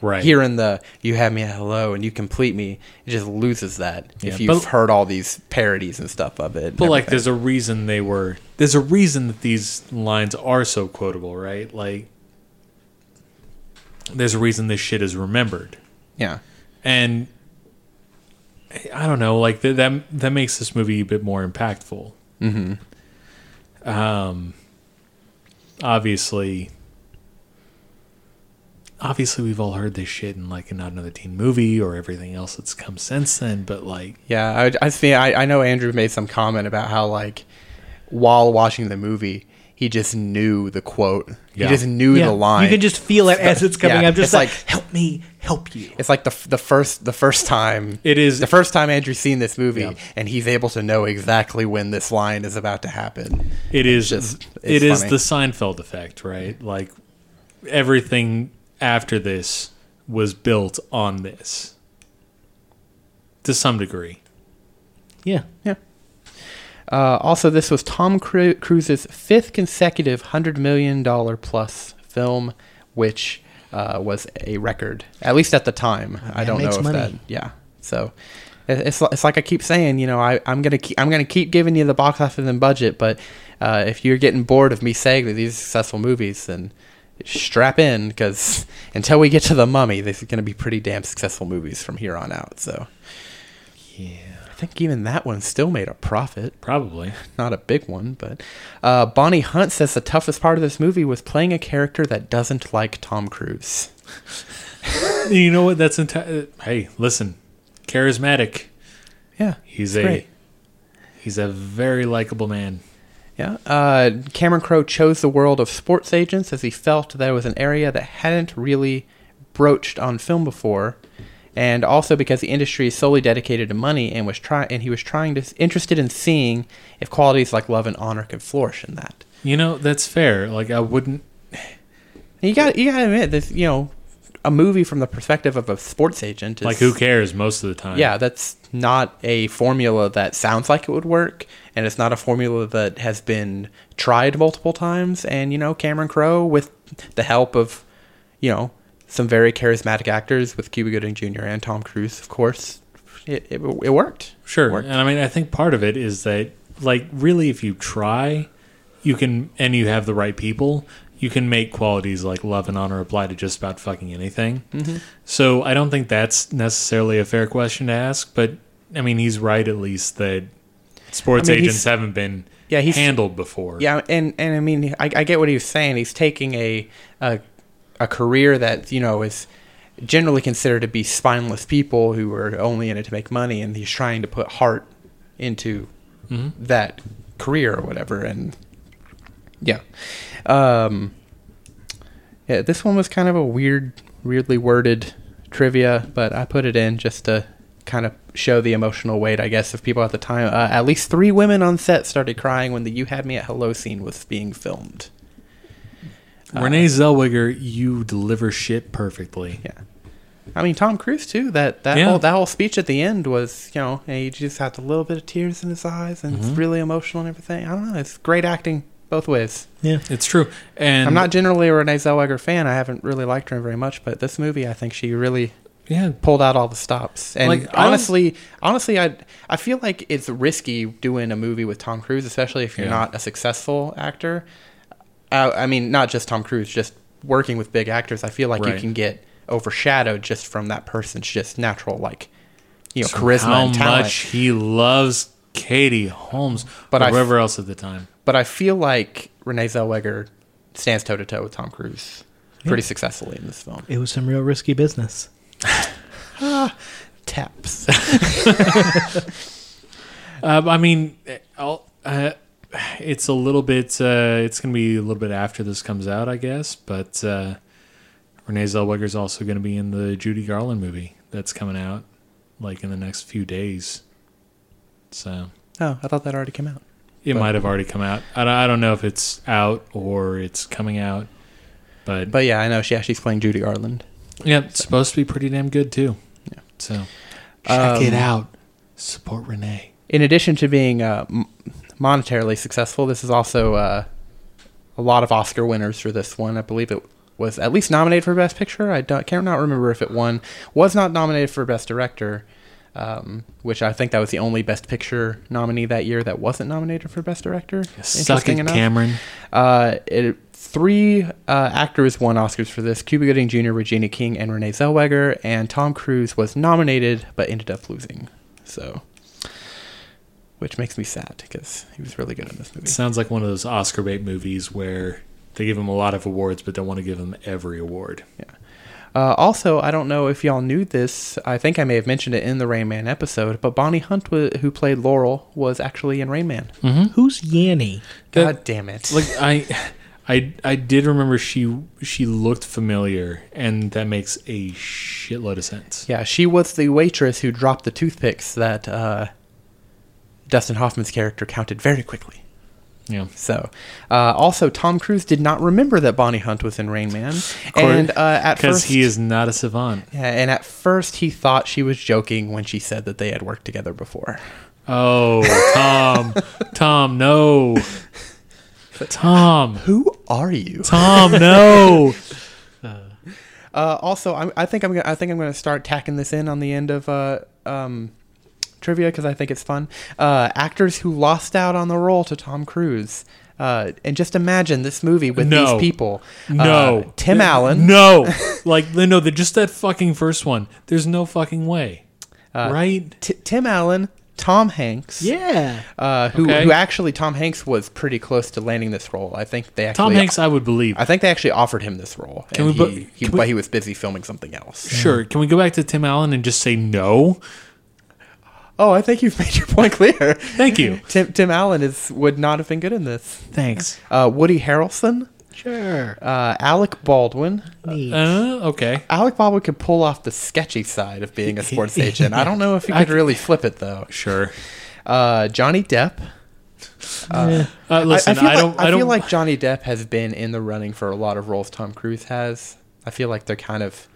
Right. hearing the "you have me at hello" and "you complete me," it just loses that Yeah, if you've but- heard all these parodies and stuff of it. But like, there's a reason they were. There's a reason that these lines are so quotable, right? Like, there's a reason this shit is remembered, yeah, and I don't know, like th- that. That makes this movie a bit more impactful. Mm-hmm. Um, obviously, obviously, we've all heard this shit in like a not another teen movie or everything else that's come since then. But like, yeah. I I, see, I I know Andrew made some comment about how like while watching the movie, he just knew the quote. Yeah. He just knew Yeah, the line. You can just feel it as it's coming. Yeah, I'm just it's like, like- help me, help you. It's like the the first the first time It is- the first time Andrew's seen this movie, Yeah. and he's able to know exactly when this line is about to happen. It is just- it it's is the Seinfeld effect, right? Like everything after this was built on this to some degree. Yeah. Uh, also, this was Tom Cruise's fifth consecutive $100 million plus film, which uh, was a record, at least at the time. I don't know if money. that, yeah. So it's, it's like I keep saying, you know, I, I'm gonna keep, I'm gonna keep giving you the box office and budget, but uh, if you're getting bored of me saying that these are successful movies, then strap in because until we get to the Mummy, these are gonna be pretty damn successful movies from here on out. So Yeah. I think even that one still made a profit Probably. not a big one, but uh, Bonnie Hunt says the toughest part of this movie was playing a character that doesn't like Tom Cruise. You know what? That's enti- Hey, listen. Charismatic. Yeah, He's a great. he's a very likable man. Yeah, uh, Cameron Crowe chose the world of sports agents as he felt that it was an area that hadn't really broached on film before, and also because the industry is solely dedicated to money and was try and he was trying to interested in seeing if qualities like love and honor could flourish in that. You know, that's fair. Like I wouldn't you got you got to admit this, you know, a movie from the perspective of a sports agent is like who cares most of the time. Yeah, that's not a formula that sounds like it would work, and it's not a formula that has been tried multiple times. And you know, Cameron Crowe, with the help of, you know, some very charismatic actors with Cuba Gooding Jr. and Tom Cruise, of course, it it, it worked. Sure. Worked. And I mean, I think part of it is that, like, really, if you try, you can, and you have the right people, you can make qualities like love and honor apply to just about fucking anything. Mm-hmm. So I don't think that's necessarily a fair question to ask, but I mean, he's right at least that sports I mean, agents haven't been Yeah, he's- handled before. Yeah, and and I mean, I, I get what he was saying. He's taking a, a a career that you know is generally considered to be spineless people who are only in it to make money, and he's trying to put heart into that career or whatever. And yeah, um, yeah, this one was kind of a weird, weirdly worded trivia, but I put it in just to kind of show the emotional weight, I guess, of people at the time. Uh, at least three women on set started crying when the "You Had Me at Hello" scene was being filmed. Uh, Renee Zellweger, you deliver shit perfectly. Yeah. I mean, Tom Cruise too. That that Yeah. whole that whole speech at the end was, you know, he just had a little bit of tears in his eyes, and it's mm-hmm. really emotional and everything. I don't know. It's great acting both ways. Yeah. It's true. And I'm not generally a Renee Zellweger fan. I haven't really liked her very much, but this movie, I think she really yeah, pulled out all the stops. And Like, I don't- honestly, honestly, I I feel like it's risky doing a movie with Tom Cruise, especially if you're Yeah. not a successful actor. I, I mean, not just Tom Cruise, just working with big actors. I feel like you can get overshadowed just from that person's just natural, like you know, So charisma how and talent. much he loves Katie Holmes, But but I- whoever else at the time. But I feel like Renee Zellweger stands toe to toe with Tom Cruise pretty successfully in this film. It was some real risky business. Taps. Um, I mean, I'll, uh, it's a little bit. Uh, it's going to be a little bit after this comes out, I guess. But uh, Renee Zellweger's also going to be in the Judy Garland movie that's coming out, like in the next few days. So oh, I thought that already came out. it But- might have already come out. I don't, I don't know if it's out or it's coming out, but, But yeah, I know. She, yeah, she's playing Judy Garland. yeah, it's supposed to be pretty damn good too. Yeah. So check Um, it out. Support Renee. in addition to being uh, monetarily successful, this is also uh, a lot of Oscar winners for this one. I believe it was at least nominated for Best Picture. I don't, can't not remember if it won. Was not nominated for Best Director, um, which I think that was the only Best Picture nominee that year that wasn't nominated for Best Director. Suck it, Cameron. Uh, it, three uh, actors won Oscars for this: Cuba Gooding Jr., Regina King, and Renee Zellweger. And Tom Cruise was nominated but ended up losing. So, which makes me sad because he was really good in this movie. Sounds like one of those Oscar bait movies where they give him a lot of awards, but don't want to give him every award. Uh, also, I don't know if y'all knew this. I think I may have mentioned it in the Rain Man episode, but Bonnie Hunt, wa who played Laurel, was actually in Rain Man. Who's Yanny? God That- damn it! Like I, I, I did remember she she looked familiar, and that makes a shitload of sense. Yeah, she was the waitress who dropped the toothpicks that uh, Dustin Hoffman's character counted very quickly. Yeah. So, uh, also Tom Cruise did not remember that Bonnie Hunt was in Rain Man, and uh, at Because he is not a savant. Yeah, and at first he thought she was joking when she said that they had worked together before. Oh, Tom. Tom, no. Tom. Who are you? Tom, no. Uh, also, I'm, I think I'm gonna, I think I'm going to start tacking this in on the end of uh, um, trivia because I think it's fun. Uh, actors who lost out on the role to Tom Cruise. Uh, and just imagine this movie with No. these people. No. Uh, Tim Allen. No. Like, no, they're just that fucking first one. There's no fucking way. Uh, right? T- Tim Allen, Tom Hanks. Yeah. Uh, who, Okay. who actually Tom Hanks was pretty close to landing this role. I think they actually Tom Hanks, I would believe. I think they actually offered him this role, Can and we he, he, can we- but he was busy filming something else. Sure. Can we go back to Tim Allen and just say no? Oh, I think you've made your point clear. Thank you. Tim Tim Allen is would not have been good in this. Thanks. Uh, Woody Harrelson, Sure. uh, Alec Baldwin. Neat. Uh, okay. Alec Baldwin could pull off the sketchy side of being a sports agent. I don't know if he I could really flip it though. Sure. Uh, Johnny Depp. Uh, I- listen, I, feel I, like, don't. I, I, don't. feel like Johnny Depp has been in the running for a lot of roles Tom Cruise has. I feel like they're kind of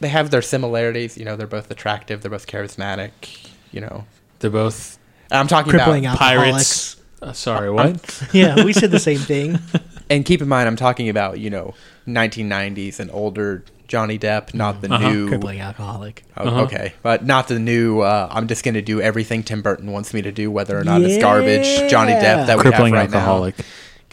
they have their similarities. You know, they're both attractive. They're both charismatic. You know, they're both I'm talking Crippling about. alcoholics. pirates. Uh, sorry, what? yeah, we said the same thing. And keep in mind, I'm talking about you know 1990s and older Johnny Depp, not the Uh-huh. new. Crippling alcoholic. Oh, Uh-huh. Okay, but not the new. Uh, I'm just going to do everything Tim Burton wants me to do, whether or not it's garbage. Johnny Depp that we Crippling have right alcoholic. now.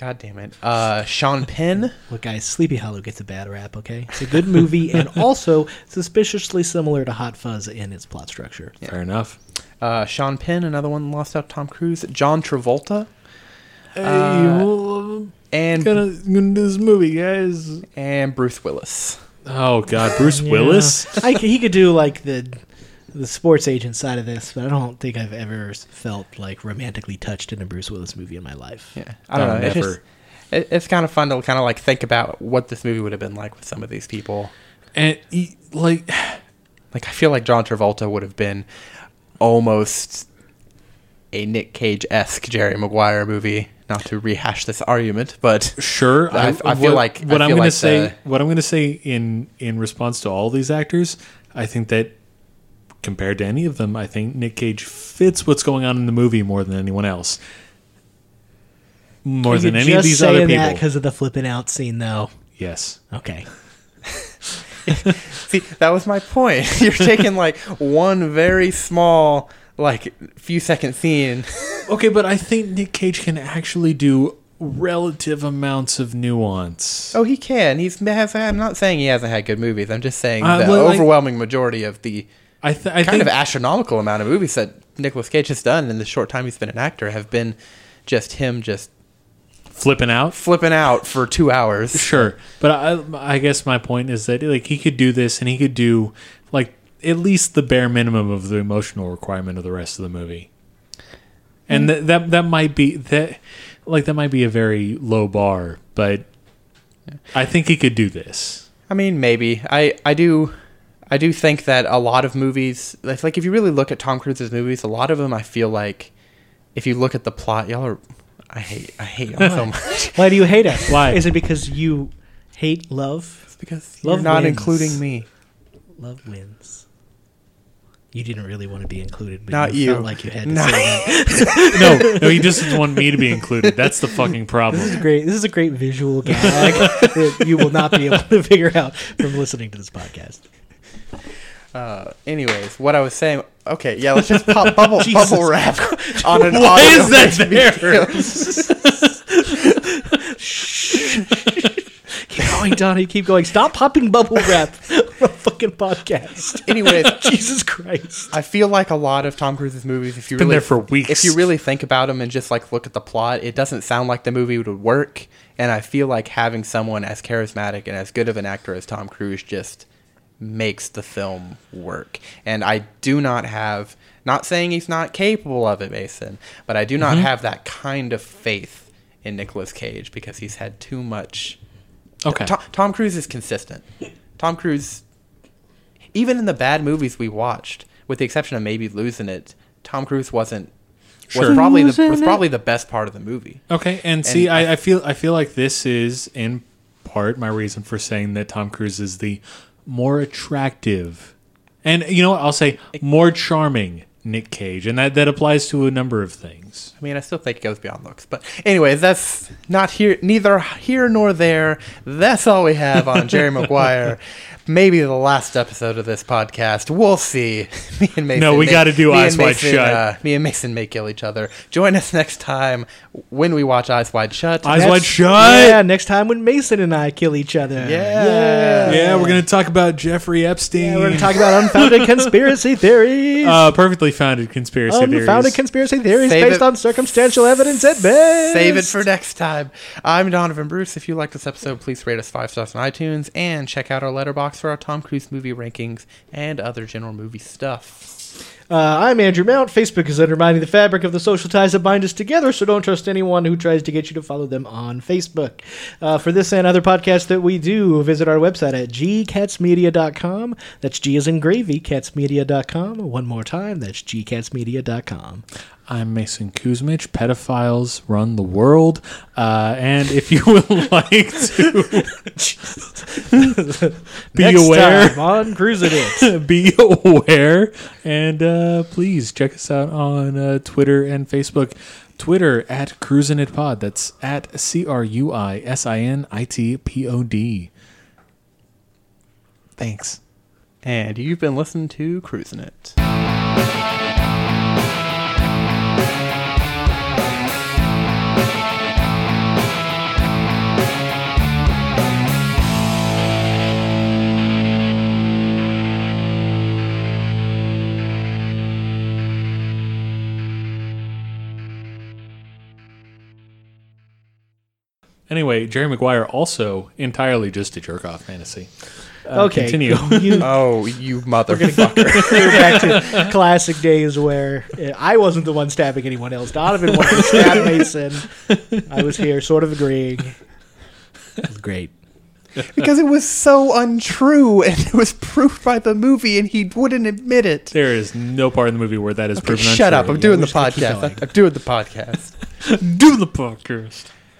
God damn it. Uh, Sean Penn. Look, guys, Sleepy Hollow gets a bad rap, okay? It's a good movie and also suspiciously similar to Hot Fuzz in its plot structure. Fair enough. Uh, Sean Penn, another one lost out. Tom Cruise. John Travolta. Uh, And gonna, gonna do this movie, guys. and Bruce Willis. Oh God, Bruce Willis. I, c- he could do, like, the the sports agent side of this, but I don't think I've ever felt, like, romantically touched in a Bruce Willis movie in my life. Yeah, I don't Oh, know. It's, just, it, it's kind of fun to kind of like think about what this movie would have been like with some of these people. And he, like, Like I feel like John Travolta would have been almost a Nick Cage esque Jerry Maguire movie. Not to rehash this argument, but sure. I- I feel what- like- I what I'm feel gonna say. the- what I'm gonna say in in response to all these actors, I think that compared to any of them, I think Nick Cage fits what's going on in the movie more than anyone else. More Are than any of these other people. that because of the flipping out scene, though. yes. Okay. see that was my point. You're taking like one very small, like few second scene. Okay, but I think Nick Cage can actually do relative amounts of nuance. Oh, he can. He's has. I'm not saying he hasn't had good movies. I'm just saying Uh, the like- overwhelming majority of the I, th- I kind think of astronomical amount of movies that Nicolas Cage has done in the short time he's been an actor have been just him just flipping out. flipping out for two hours. Sure, but I, I guess my point is that like he could do this, and he could do like at least the bare minimum of the emotional requirement of the rest of the movie, and hmm. that that that might be that like that might be a very low bar, but I think he could do this. I mean, maybe. I I do. I do think that a lot of movies, like like if you really look at Tom Cruise's movies, a lot of them, I feel like, if you look at the plot, y'all are, I hate, I hate y'all so much. Why do you hate us? Why? Is it because you hate love? It's because Love you're not wins. including me. Love wins. You didn't really want to be included, but Not you, you. felt like you had to Not- say that. No, no, he just doesn't want me to be included. That's the fucking problem. Great. This is a great visual gag that you will not be able to figure out from listening to this podcast. Uh, anyways, what I was saying. Okay, yeah, let's just pop bubble bubble wrap on an Why audio is that video. Keep going, Donnie. Keep going. Stop popping bubble wrap on a fucking podcast. Anyways, Jesus Christ. I feel like a lot of Tom Cruise's movies, if you been really there for weeks. if you really think about them and just like look at the plot, it doesn't sound like the movie would work. And I feel like having someone as charismatic and as good of an actor as Tom Cruise just makes the film work. And I do not have, not saying he's not capable of it, Mason, but I do not Mm-hmm. have that kind of faith in Nicolas Cage because he's had too much. Okay. Tom, Tom Cruise is consistent. Tom Cruise, even in the bad movies we watched, with the exception of maybe losing it, Tom Cruise wasn't was Sure. probably the was probably the best part of the movie. Okay, and see, I- I, I feel I feel like this is in part my reason for saying that Tom Cruise is the more attractive, and you know what? I'll say more charming Nick Cage, and that that applies to a number of things. I mean, I still think it goes beyond looks, but anyways, that's not here, neither here nor there. That's all we have on Jerry Maguire. Maybe the last episode of this podcast. We'll see. Me and Mason. No, we may- gotta do Eyes Wide Mason, Shut. Uh, me and Mason may kill each other. Join us next time when we watch Eyes Wide Shut. Eyes That's- wide shut. Yeah, next time when Mason and I kill each other. Yeah. Yeah, we're gonna talk about Jeffrey Epstein. Yeah, we're going to talk about unfounded conspiracy theories. uh, perfectly founded conspiracy unfounded theories. conspiracy theories Save based it- on circumstantial evidence at best. Save it for next time. I'm Donovan Bruce. If you like this episode, please rate us five stars on iTunes and check out our Letterboxd for our Tom Cruise movie rankings and other general movie stuff. Uh, I'm Andrew Mount. Facebook is undermining the fabric of the social ties that bind us together, so don't trust anyone who tries to get you to follow them on Facebook. Uh, for this and other podcasts that we do, visit our website at gcatsmedia.com. That's G as in gravy, catsmedia.com. One more time, that's gcatsmedia.com. I'm Mason Kuzmich. Pedophiles run the world, uh, and if you would like to be Next aware. time on Cruisin' It. be aware and uh, please check us out on uh, twitter and facebook twitter at cruisin it pod that's at c-r-u-i-s-i-n-i-t-p-o-d thanks And you've been listening to Cruisin' It. Anyway jerry maguire also entirely just a jerk off fantasy Uh, okay, continue You, Oh, you motherfucker. we're back to classic days where uh, I wasn't the one stabbing anyone else. Donovan wanted to stab Mason. I was here, sort of agreeing. It was great. because it was so untrue and it was proved by the movie and he wouldn't admit it. there is no part in the movie where that is proven Shut up. I'm doing the we're just gonna keep podcast. I'm doing the podcast. do the podcast